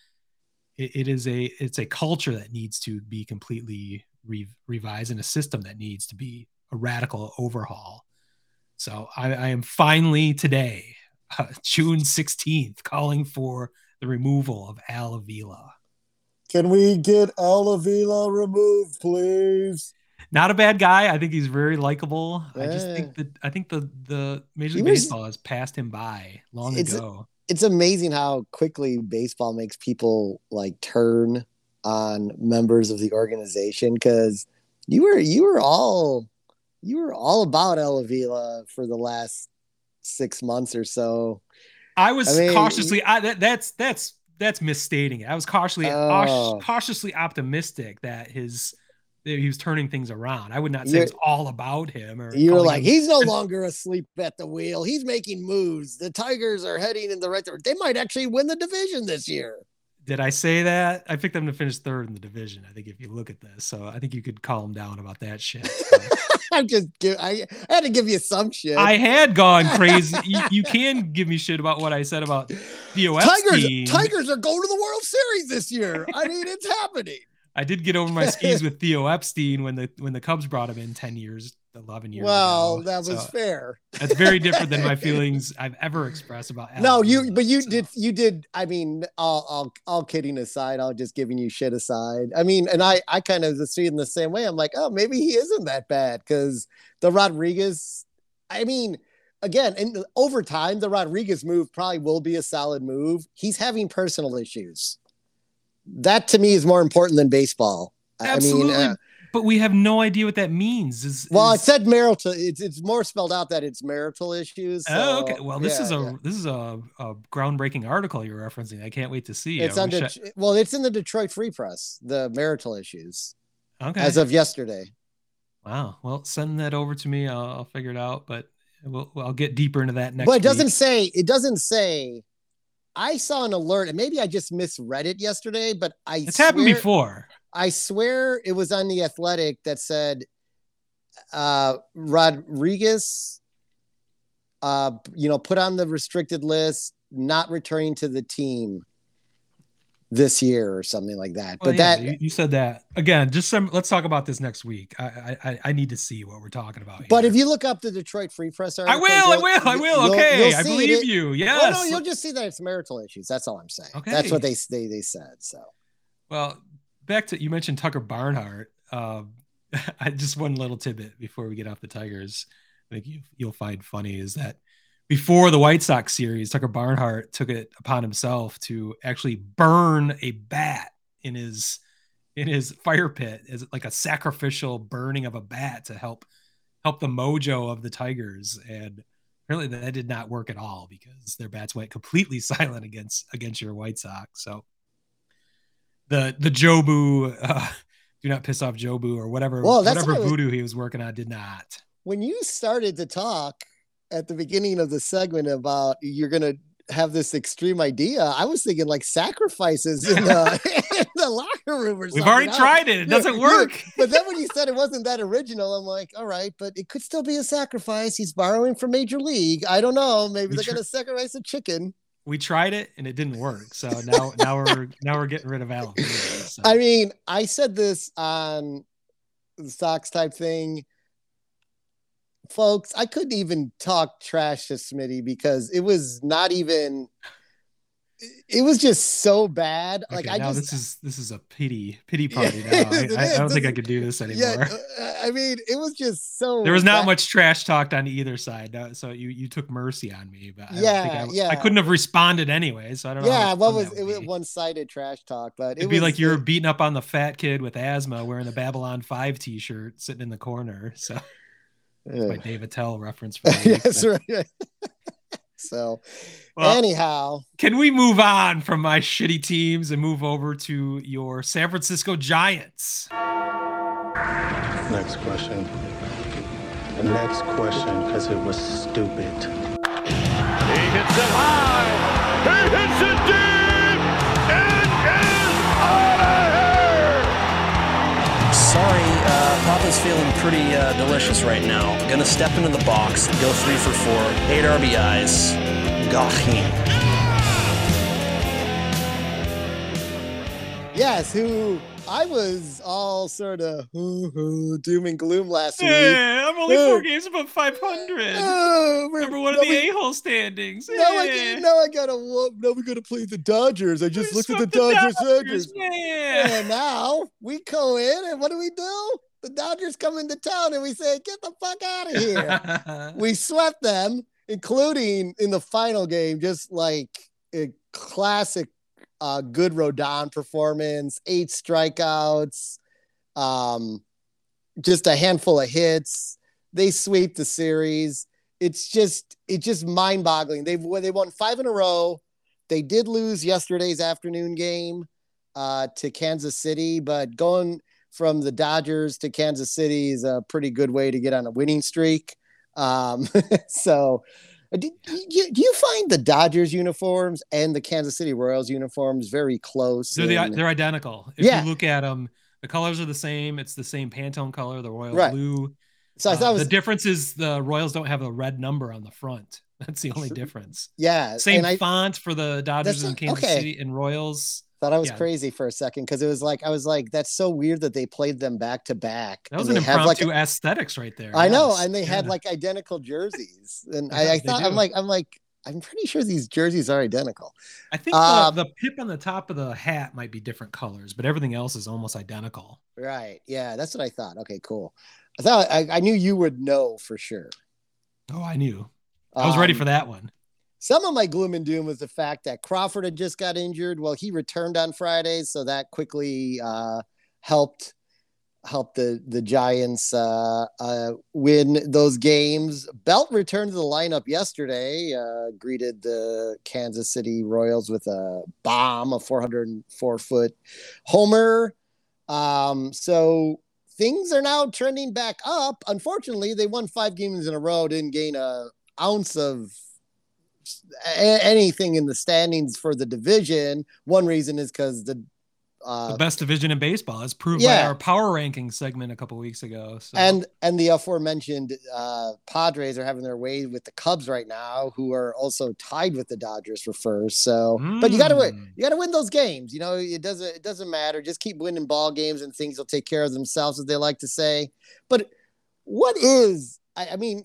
it, it is a it's a culture that needs to be completely re- revised and a system that needs to be a radical overhaul. So I, I am finally today, uh, (laughs) June 16th, calling for the removal of Al Avila. Can we get Al Avila removed, please? Not a bad guy. I think he's very likable. I just think that I think the the Major League was- Baseball has passed him by long It's- ago. It's amazing how quickly baseball makes people like turn on members of the organization because you were you were all you were all about Al Avila for the last six months or so. I was I mean, cautiously. I, that, that's that's that's misstating it. I was cautiously Oh. cautiously optimistic that his that he was turning things around. I would not say You're- it's all about him. Or You were calling like, him- he's no longer asleep at the wheel. He's making moves. The Tigers are heading in the right direction. They might actually win the division this year. Did I say that? I picked them to finish third in the division. I think if you look at this, so I think you could calm down about that shit. (laughs) I'm just, give, I, I had to give you some shit. I had gone crazy. (laughs) you, you can give me shit about what I said about Theo Tigers, Epstein. Tigers are going to the World Series this year. I mean, it's happening. (laughs) I did get over my skis with Theo Epstein when the when the Cubs brought him in ten years, eleven years. Well, ago. that was So fair. That's very different than my (laughs) feelings I've ever expressed about. No, you, but you so. did, you did. I mean, all, all, all kidding aside, all just giving you shit aside. I mean, and I, I kind of see it in the same way. I'm like, oh, maybe he isn't that bad because the Rodriguez. I mean, again, and over time, the Rodriguez move probably will be a solid move. He's having personal issues. That to me is more important than baseball. I- Absolutely, I mean, uh, but we have no idea what that means. Is well, I said marital. It's it's more spelled out that it's marital issues. Oh, okay. Well, this yeah, is a yeah. this is a, a groundbreaking article you're referencing. I can't wait to see. It's I under I- well, it's in the Detroit Free Press. The marital issues okay. as of yesterday. wow. Well, send that over to me. I'll, I'll figure it out. But we'll, I'll get deeper into that next. but it doesn't week. say. It doesn't say. I saw an alert, and maybe I just misread it yesterday. But I It's happened before. I swear it was on the Athletic that said uh Rodriguez uh you know put on the restricted list not returning to the team this year or something like that. Well, but yeah, that you, you said that again. Just some. Let's talk about this next week. I I, I- I need to see what we're talking about. but if you look up the Detroit Free Press I article, will, I you'll- I will. you'll- Okay, you'll I believe it. you. Oh, Yes. no, you'll just see that it's marital issues. That's all I'm saying. Okay. That's what they they they said. So Well, back to you mentioned Tucker Barnhart. Um, (laughs) I just one little tidbit before we get off the Tigers. I think you, you'll find funny is that before the White Sox series, Tucker Barnhart took it upon himself to actually burn a bat in his in his fire pit as like a sacrificial burning of a bat to help help the mojo of the Tigers. And apparently that did not work at all because their bats went completely (laughs) silent against against your White Sox. So the the Jobu uh, (laughs) do not piss off Jobu or whatever Well, whatever what I was- voodoo he was working on did not. when you started to talk at the beginning of the segment about you're gonna have this extreme idea, I was thinking like sacrifices in the, (laughs) in the locker room or something. We've already I- tried it. It doesn't work. But then when you said it wasn't that original, I'm like, all right, but it could still be a sacrifice. He's borrowing from Major League. I don't know. Maybe We they're tr- gonna sacrifice a chicken. We tried it and it didn't work. So now now we're now we're getting rid of Allen. So. I mean, I said this on the Sox type thing. Folks, I couldn't even talk trash to Smitty because it was not even it was just so bad. Like I just this is this is a pity pity Yeah, party now. I, (laughs) I, I don't think I could do this anymore. yeah, uh, I mean, it was just so there was not bad. much trash talked on either side, uh, so you you took mercy on me. But I don't Yeah, think I, yeah. I couldn't have responded anyway, so I don't know. Yeah, what was it was one-sided trash talk, but it It'd was be like you're it- beating up on the fat kid with asthma wearing the Babylon Five T-shirt sitting in the corner. So Yeah. my Dave Attell reference. (laughs) For the week. That's right. So Well, anyhow, Can we move on from my shitty teams and move over to your San Francisco Giants? Next question. The next question, because it was stupid. He hits it high. He hits it deep. It is out of here. Sorry, Papa's feeling pretty uh, delicious right now. Gonna step into the box, go three for four, eight RBIs. Gahim. Yes, who I was all sort of doom and gloom last week. Yeah, I'm only four games above 500. Oh, Number one no, of the a-hole standings. Now I, Yeah. now I gotta whoop. Now we gotta play the Dodgers. I just looked at the the Dodgers. Dodgers, Dodgers. yeah. And now we go in, and what do we do? The Dodgers come into town, and we say, "Get the fuck out of (laughs) here." we swept them, including in the final game, just like a classic uh, good Rodon performance, eight strikeouts, um, just a handful of hits. They sweep the series. It's just it's just mind boggling. They've they won five in a row. They did lose yesterday's afternoon game uh, to Kansas City, but going from the Dodgers to Kansas City is a pretty good way to get on a winning streak. Um, (laughs) so, uh, do, you, do you find the Dodgers uniforms and the Kansas City Royals uniforms very close? They're, the, they're identical. If Yeah. you look at them, the colors are the same. It's the same Pantone color, the royal Right. blue. So I Uh, thought was the difference is the Royals don't have a red number on the front. (laughs) That's the only difference. yeah. Same I font for the Dodgers and Kansas okay. City and Royals. Thought I was Yeah. crazy for a second because it was like I was like, that's so weird that they played them back to back. That was and an have, like, impromptu aesthetics right there. I know, and they had like identical jerseys, and Yeah, I, I thought I'm like I'm like I'm pretty sure these jerseys are identical. I think Um, the, the pip on the top of the hat might be different colors, but everything else is almost identical. Right? Yeah, that's what I thought. Okay, cool. I thought I, I knew you would know for sure. Oh, I knew. I was ready Um, for that one. Some of my gloom and doom was the fact that Crawford had just got injured. Well, he returned on Friday, so that quickly uh, helped helped the the Giants uh, uh, win those games. Belt returned to the lineup yesterday. Uh, greeted the Kansas City Royals with a bomb, a 404 foot homer. Um, so things are now trending back up. Unfortunately, they won five games in a row, didn't gain a ounce of a- anything in the standings for the division. One reason is because the uh, the best division in baseball, as proved by our power ranking segment a couple weeks ago. So. and and the aforementioned uh, Padres are having their way with the Cubs right now, who are also tied with the Dodgers for first. So, but you got to win. Mm. You got to win those games. You know, it doesn't it doesn't matter. Just keep winning ball games, and things will take care of themselves, as they like to say. But what is? I, I mean,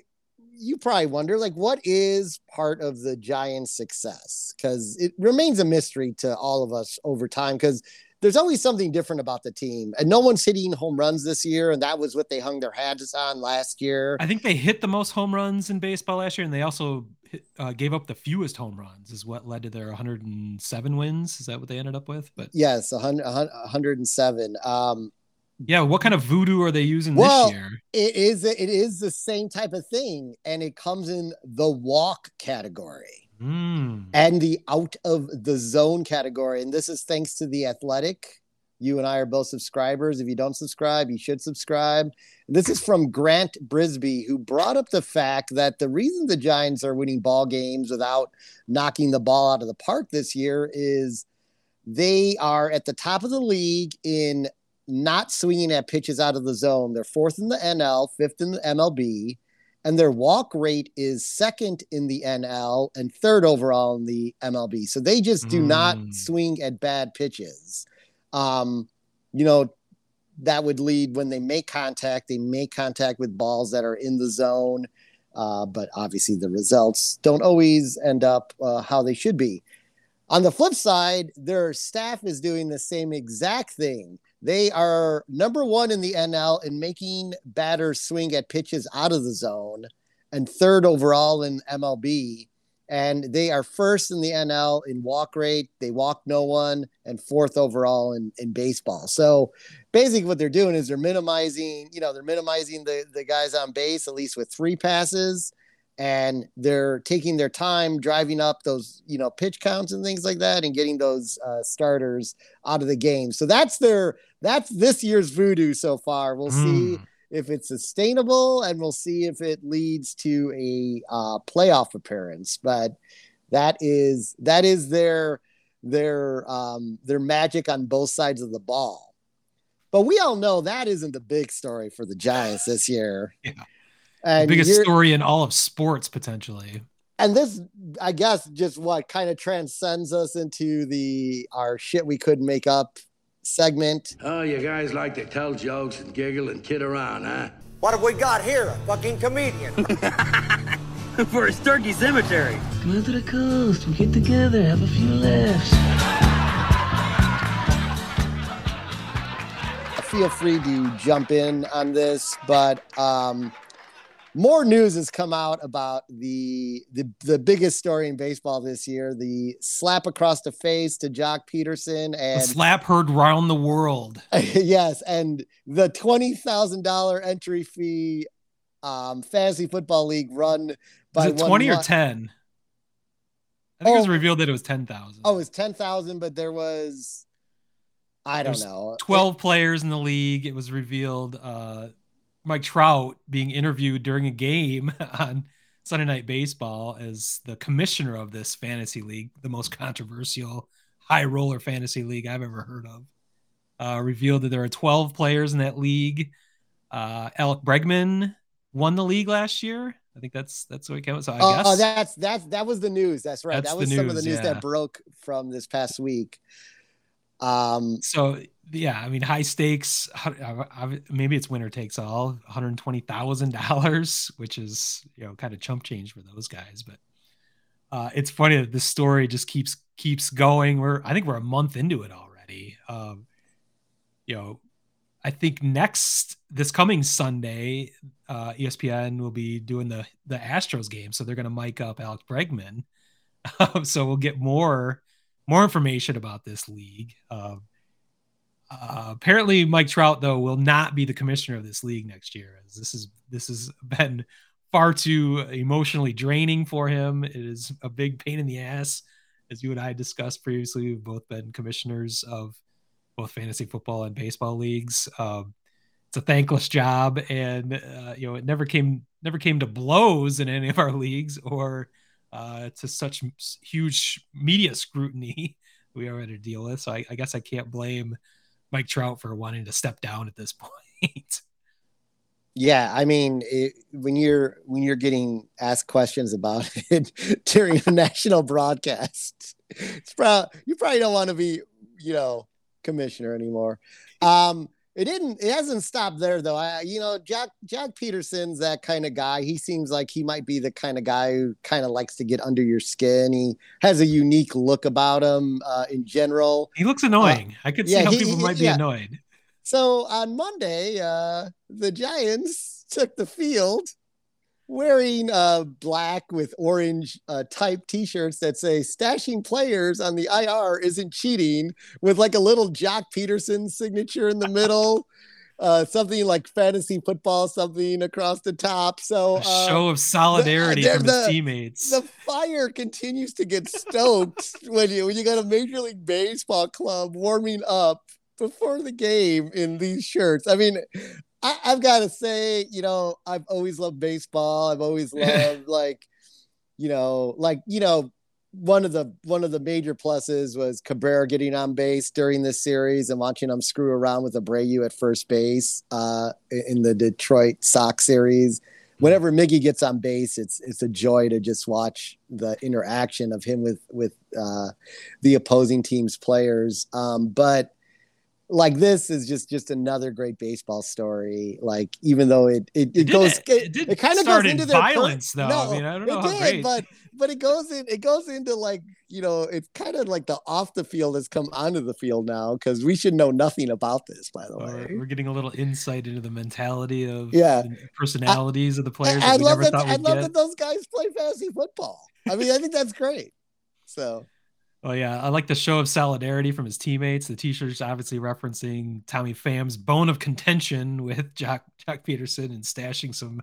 you probably wonder, like, what is part of the Giants' success? Because it remains a mystery to all of us over time. Because there's always something different about the team, and no one's hitting home runs this year, and that was what they hung their hats on last year. I think they hit the most home runs in baseball last year, and they also hit, uh, gave up the fewest home runs, is what led to their 107 wins. Is that what they ended up with? But Yes, 100, 107. Um, yeah, what kind of voodoo are they using well, this year? it is it is the same type of thing, and it comes in the walk category. Mm. and the out of the zone category. And this is thanks to the athletic. You and I are both subscribers. If you don't subscribe, you should subscribe. This is from Grant Brisbee, who brought up the fact that the reason the Giants are winning ball games without knocking the ball out of the park this year is they are at the top of the league in not swinging at pitches out of the zone. They're fourth in the NL, fifth in the MLB and their walk rate is second in the NL and third overall in the MLB. So they just do not Mm. swing at bad pitches. Um, you know, that would lead when they make contact, they make contact with balls that are in the zone. Uh, but obviously, the results don't always end up uh, how they should be. On the flip side, their staff is doing the same exact thing. They are number one in the NL in making batters swing at pitches out of the zone and third overall in MLB. And they are first in the NL in walk rate. They walk no one and fourth overall in, in baseball. So basically what they're doing is they're minimizing, you know, they're minimizing the, the guys on base, at least with three passes and they're taking their time driving up those you know pitch counts and things like that and getting those uh, starters out of the game so that's their that's this year's voodoo so far we'll see Mm. if it's sustainable and we'll see if it leads to a uh, playoff appearance but That is that is their their um, their magic on both sides of the ball. But we all know that isn't the big story for the Giants this year. Yeah. And the biggest story in all of sports potentially. and this i guess just what kind of transcends us into the our shit we couldn't make up segment Oh, you guys like to tell jokes and giggle and kid around, huh? What have we got here? A fucking comedian. (laughs) For a turkey cemetery. Come out to the coast. We get together, have a few laughs. feel free to jump in on this but um more news has come out about the, the the biggest story in baseball this year the slap across the face to Joc Pederson The and slap heard round the world. (laughs) yes, and the twenty thousand dollar entry fee um, fantasy football league run by it one 20 or 10? I think it was Oh. revealed that it was 10,000. Oh, it was ten thousand, but there was I don't There's know 12 players in the league. It was revealed uh, Mike Trout being interviewed during a game (laughs) on Sunday Night Baseball as the commissioner of this fantasy league, the most controversial high roller fantasy league I've ever heard of. Uh, revealed that there are 12 players in that league. Uh, Alex Bregman won the league last year. I think that's that's what it counts. So I Oh, guess oh, that's that's that was the news. That's right. That's that was some of the news, news yeah. that broke from this past week. Um, so yeah, I mean, high stakes. uh, Maybe it's winner takes all. One hundred twenty thousand dollars, which is you know kind of chump change for those guys. But uh, it's funny that this story just keeps keeps going. We're I think we're a month into it already. Um, you know, I think next this coming Sunday, uh, ESPN will be doing the the Astros game, so they're going to mic up Alex Bregman. Um, (laughs) so we'll get more more information about this league. Um, uh, apparently, Mike Trout though will not be the commissioner of this league next year, as this is this has (laughs) been far too emotionally draining for him. It is a big pain in the ass, as you and I discussed previously. We've both been commissioners of both fantasy football and baseball leagues. Um, it's a thankless job, and uh, you know it never came never came to blows in any of our leagues or uh, to such huge media scrutiny (laughs) we to deal with. So I, I guess I can't blame Mike Trout for wanting to step down at this (laughs) point. yeah, I mean, it, when you're when you're getting asked questions about (laughs) it during a (laughs) national broadcast, it's you probably don't want to be, you know, commissioner anymore. Um, it didn't. It hasn't stopped there though. I, you know, Joc Joc Pederson's that kind of guy. He seems like he might be the kind of guy who kind of likes to get under your skin. He has a unique look about him uh, in general. He looks annoying. I could see how he- people he- might be yeah. annoyed. So on Monday, uh, the Giants took the field wearing uh, black with orange uh, type T-shirts that say "Stashing players on the IR isn't cheating," with like a little Joc Pederson signature in the (laughs) middle. Uh, something like fantasy football, something across the top. So A uh, show of solidarity the- from his the- teammates. the fire continues to get stoked when you when you got a major league baseball club warming up before the game in these shirts. I mean, I, I've got to say, you know, I've always loved baseball. I've always (laughs) loved like, you know, like you know, one of the one of the major pluses was Cabrera getting on base during this series and watching him screw around with Abreu at first base uh, in the Detroit Sox series whenever Miggy gets on base, it's it's a joy to just watch the interaction of him with with uh, the opposing team's players. Um, but like this is just just another great baseball story. Like even though it it, it, did- goes it it, it kind of goes in into their per- violence, though. I mean, I don't know it how did, great. but but it goes in it goes into like you know it's kind of like the off the field has come onto the field now because we should know nothing about this by the way. We're, we're getting a little insight into the mentality of Yeah. the personalities of the players I, that I love that. I love get. that those guys play fantasy football. I mean, I think that's great. So Oh yeah, I like the show of solidarity from his teammates. The T-shirts obviously referencing Tommy Pham's bone of contention with Joc Joc Pederson and stashing some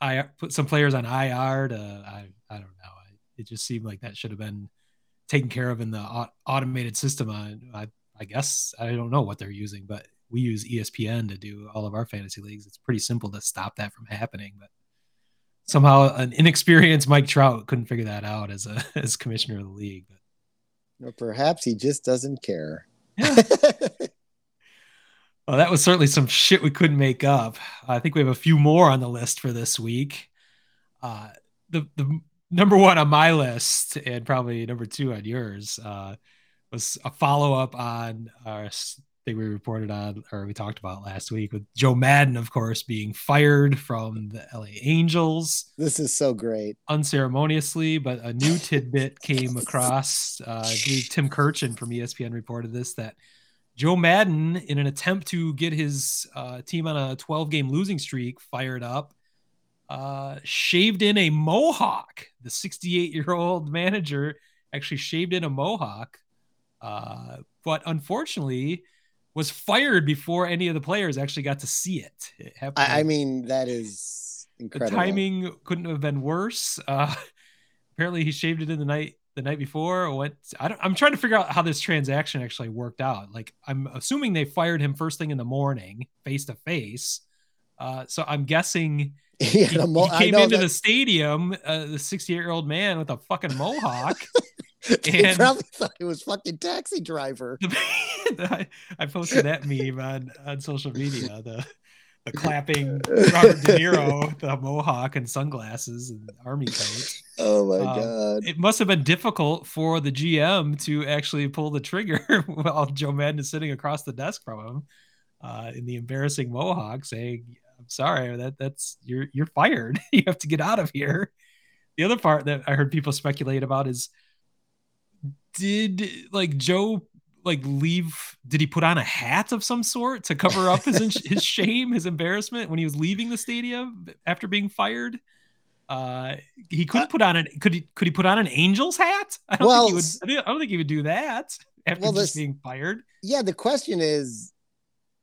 I put some players on IR to I I don't know. I, it just seemed like that should have been taken care of in the au- automated system. I, I I guess I don't know what they're using, but we use ESPN to do all of our fantasy leagues. It's pretty simple to stop that from happening, but somehow an inexperienced Mike Trout couldn't figure that out as a (laughs) as commissioner of the league. Or perhaps he just doesn't care. (laughs) well, that was certainly some shit we couldn't make up. I think we have a few more on the list for this week. Uh, the the number one on my list, and probably number two on yours, uh, was a follow up on our thing we reported on or we talked about last week with Joe Maddon, of course, being fired from the LA Angels. This is so great. Unceremoniously, but a new (laughs) tidbit came across. Uh, I believe Tim Kurkjian from ESPN reported this that Joe Maddon, in an attempt to get his uh, team on a 12 game losing streak fired up, uh, shaved in a mohawk. The 68 year old manager actually shaved in a mohawk. Uh, but unfortunately, was fired before any of the players actually got to see it. it I, I, mean, that is incredible. The timing couldn't have been worse. Uh, (laughs) apparently, he shaved it in the night the night before. What I don't, I'm trying to figure out how this transaction actually worked out. Like, I'm assuming they fired him first thing in the morning, face to face. So I'm guessing. (laughs) he, mo- he, came into that- the stadium, uh, the 68 year old man with a fucking mohawk. (laughs) (laughs) and probably thought it was fucking taxi driver. (laughs) I, I posted that meme on, on social media. The the clapping Robert De Niro, the mohawk and sunglasses and army coat. Oh my um, god! It must have been difficult for the GM to actually pull the trigger (laughs) while Joe Maddon is sitting across the desk from him uh, in the embarrassing mohawk, saying, "I'm sorry, that that's you're you're fired. you have to get out of here." The other part that I heard people speculate about is did like Joe like leave did he put on a hat of some sort to cover up his his (laughs) shame his embarrassment when he was leaving the stadium after being fired? Uh he couldn't uh, put on an could he could he put on an angel's hat? I don't well, think he would i don't think he would do that after well, just this, being fired. Yeah the question is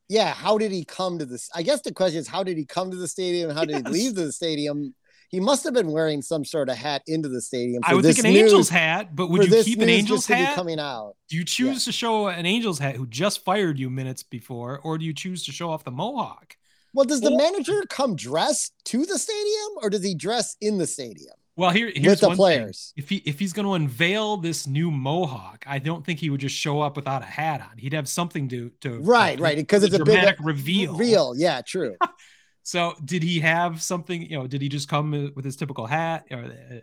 yeah how did he come to this i guess the question is how did he come to the stadium? How did yes. he leave the stadium he must have been wearing some sort of hat into the stadium. I would think an news, Angels hat, but would you keep an Angels hat coming out? Do you choose yeah. to show an Angels hat who just fired you minutes before, or do you choose to show off the mohawk? Well, does the manager come dressed to the stadium, or does he dress in the stadium? Well, here here's with the players. Thing. If he if he's going to unveil this new mohawk, I don't think he would just show up without a hat on. He'd have something to to right, right, because it's a big reveal. Real, yeah, true. (laughs) So did he have something? You know, did he just come with his typical hat or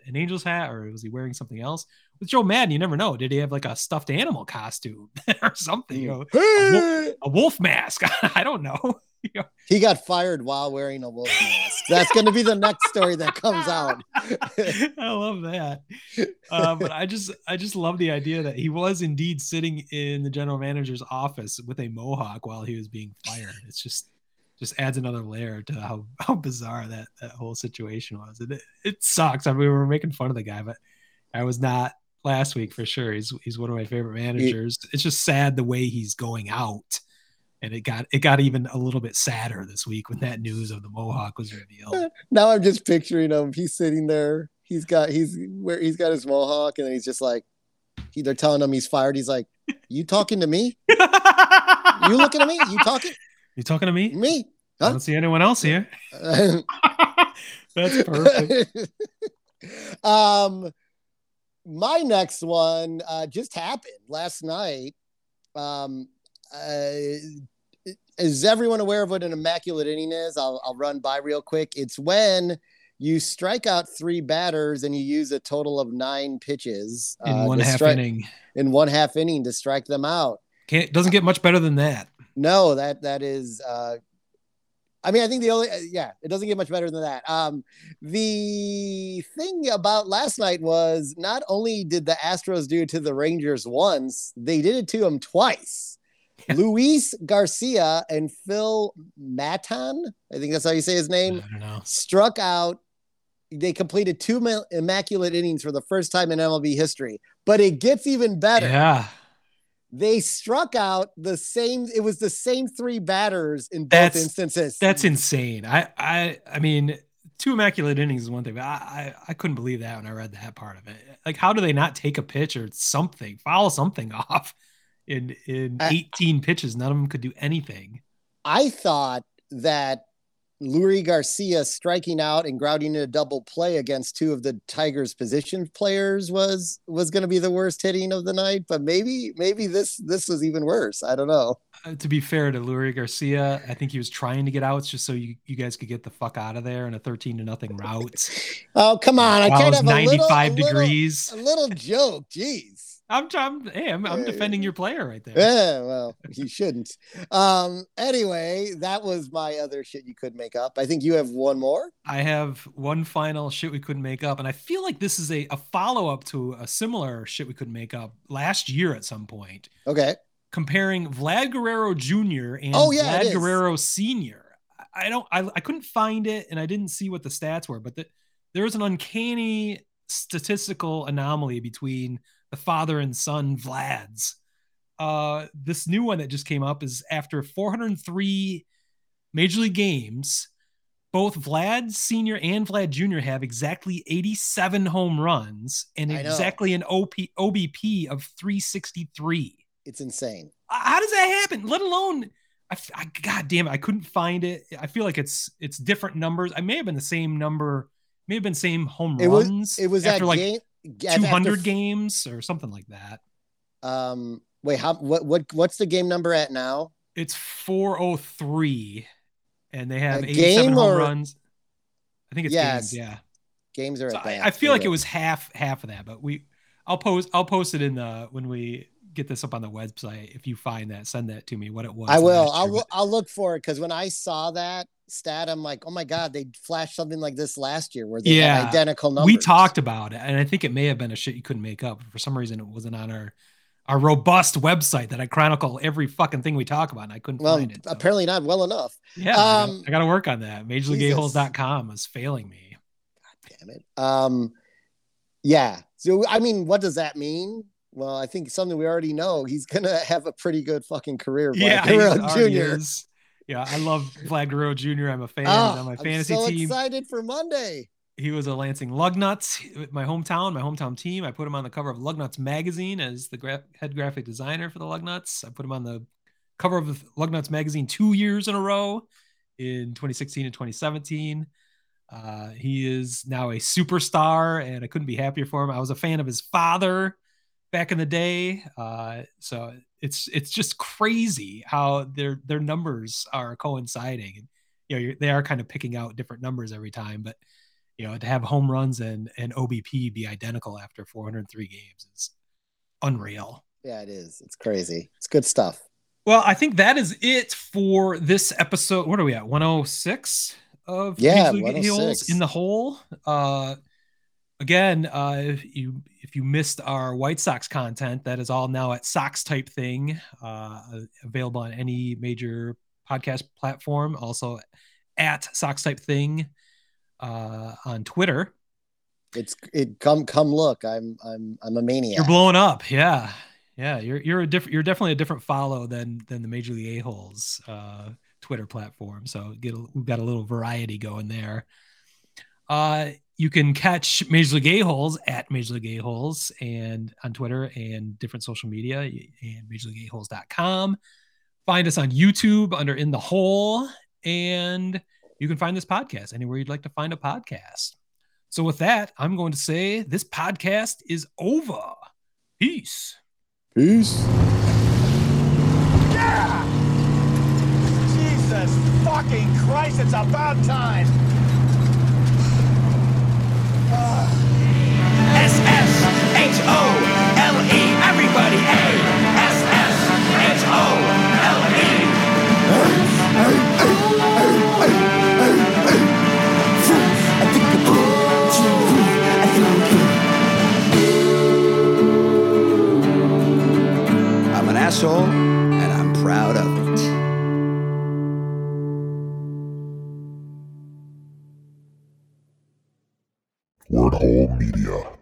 an angel's hat, or was he wearing something else? With Joe Maddon, you never know. Did he have like a stuffed animal costume (laughs) or something? You know, a, wolf, (laughs) a wolf mask? (laughs) I don't know. He got fired while wearing a wolf mask. That's going to be the next story that comes out. I love that. Uh, but I just, I just love the idea that he was indeed sitting in the general manager's office with a mohawk while he was being fired. It's just just adds another layer to how, (laughs) how bizarre that, that whole situation was. And it, it sucks. I mean, we were making fun of the guy, but I was not last week for sure. He's he's one of my favorite managers. It's just sad the way he's going out. And it got it got even a little bit sadder this week when that news of the Mohawk was revealed. (laughs) Now I'm just picturing him. He's sitting there. He's got he's where he's got his Mohawk, and then he's just like, he, they're telling him he's fired. He's like, "You talking to me? you looking at me? You talking? You talking to me? Me? Huh? I don't see anyone else here. (laughs) (laughs) That's perfect. (laughs) um, my next one uh, just happened last night. Um, uh, is everyone aware of what an immaculate inning is? I'll, I'll run by real quick. It's when you strike out three batters and you use a total of nine pitches in uh, one half stri- inning. In one half inning to strike them out. Can't doesn't get much better than that. No, that that is. Uh, I mean, I think the only uh, yeah, it doesn't get much better than that. Um, the thing about last night was not only did the Astros do it to the Rangers once, they did it to them twice. (laughs) Luis Garcia and Phil Maton, I think that's how you say his name, struck out. They completed two immaculate innings for the first time in MLB history. But it gets even better. Yeah they struck out the same it was the same three batters in both that's, instances. that's insane. I i i mean two immaculate innings is one thing but I, I, I couldn't believe that when i read that part of it. Like how do they not take a pitch or something foul something (laughs) off in in 18 pitches? None of them could do anything. I thought that Leury Garcia striking out and grounding in a double play against two of the Tigers' position players was was going to be the worst hitting of the night. But maybe maybe this this was even worse. I don't know. Uh, to be fair to Leury Garcia, I think he was trying to get outs just so you, you guys could get the fuck out of there in a thirteen to nothing route. Oh come on! I can't have a little, 95 a little- degrees. A little joke, jeez. I'm, I'm hey, I'm, I'm defending your player right there. Yeah, well, you shouldn't. Um. Anyway, that was my other shit you could make up. I think you have one more. I have one final shit we couldn't make up, and I feel like this is a, a follow up to a similar shit we couldn't make up last year at some point, Okay. comparing Vlad Guerrero Jr. and Oh, yeah, Vlad. Guerrero Sr. I- I don't, I, I couldn't find it, and I didn't see what the stats were, but the, there was an uncanny statistical anomaly between the father and son Vlads. Uh, this new one that just came up is after 403 major league games, both Vlad Senior and Vlad Jr. have exactly 87 home runs and exactly an OP, OBP of 363. It's insane. How does that happen? Let alone, I, I- God damn it, I couldn't find it. I feel like it's it's different numbers. I may have been the same number, may have been same home It was runs. it was after that like game after- 200 games or something like that. Um. Wait. How? What? What? What's the game number at now? It's 403, and they have A 87 game home or- runs. I think it's Yes. games, yeah. Games are So at I. I feel You're like it was half half of that, but we I'll post I'll post it in the when we get this up on the website. If you find that, send that to me. What it was. I will. I'll I'll look for it because when I saw that stat, I'm like, oh my god, they flashed something like this last year where they yeah, had identical numbers. We talked about it, and I think it may have been a shit you couldn't make up. For some reason, it wasn't on our our robust website that I chronicle every fucking thing we talk about, and I couldn't Well, find it. so- apparently not well enough. yeah, I Um, got to work on that. MajorLeagueAholes.com is failing me. God damn it. Um, yeah. So I mean, what does that mean? Well, I think something we already know. He's gonna have a pretty good fucking career. Yeah, Jr. is. Yeah, I love Vlad Guerrero Jr. I'm a fan. He's on my I'm fantasy so team. excited for Monday. He was a Lansing Lugnuts, my hometown, my hometown team. I put him on the cover of Lugnuts magazine as the gra- head graphic designer for the Lugnuts. I put him on the cover of Lugnuts magazine two years in a row in 2016 and 2017. Uh, he is now a superstar, and I couldn't be happier for him. I was a fan of his father back in the day, uh, so it's it's just crazy how their their numbers are coinciding. You know, you're, they are kind of picking out different numbers every time, but you know, to have home runs and and OBP be identical after 403 games is unreal. Yeah, it is. It's crazy. It's good stuff. Well, I think that is it for this episode. What are we at? 106 of Yeah, Major League A-holes 106. in the hole. Uh again, uh if you if you missed our White Sox content, that is all now at Sox type thing, uh available on any major podcast platform, also at Sox type thing uh on Twitter. It's it come come look. I'm I'm I'm a maniac. You're blowing up. Yeah. Yeah. You're you're a different you're definitely a different follow than than the Major League A-holes uh Twitter platform. So get a, we've got a little variety going there. Uh you can catch Major League A-holes at Major League A-holes and on Twitter and different social media and majorleagueaholes.com. Find us on YouTube under In the Hole and you can find this podcast anywhere you'd like to find a podcast. So with that, I'm going to say this podcast is over. Peace. Peace. Yeah! Jesus fucking Christ, it's about time! S-S-H-O-L-E, everybody, A! I'm an asshole, and I'm proud of it. Word Hole Media.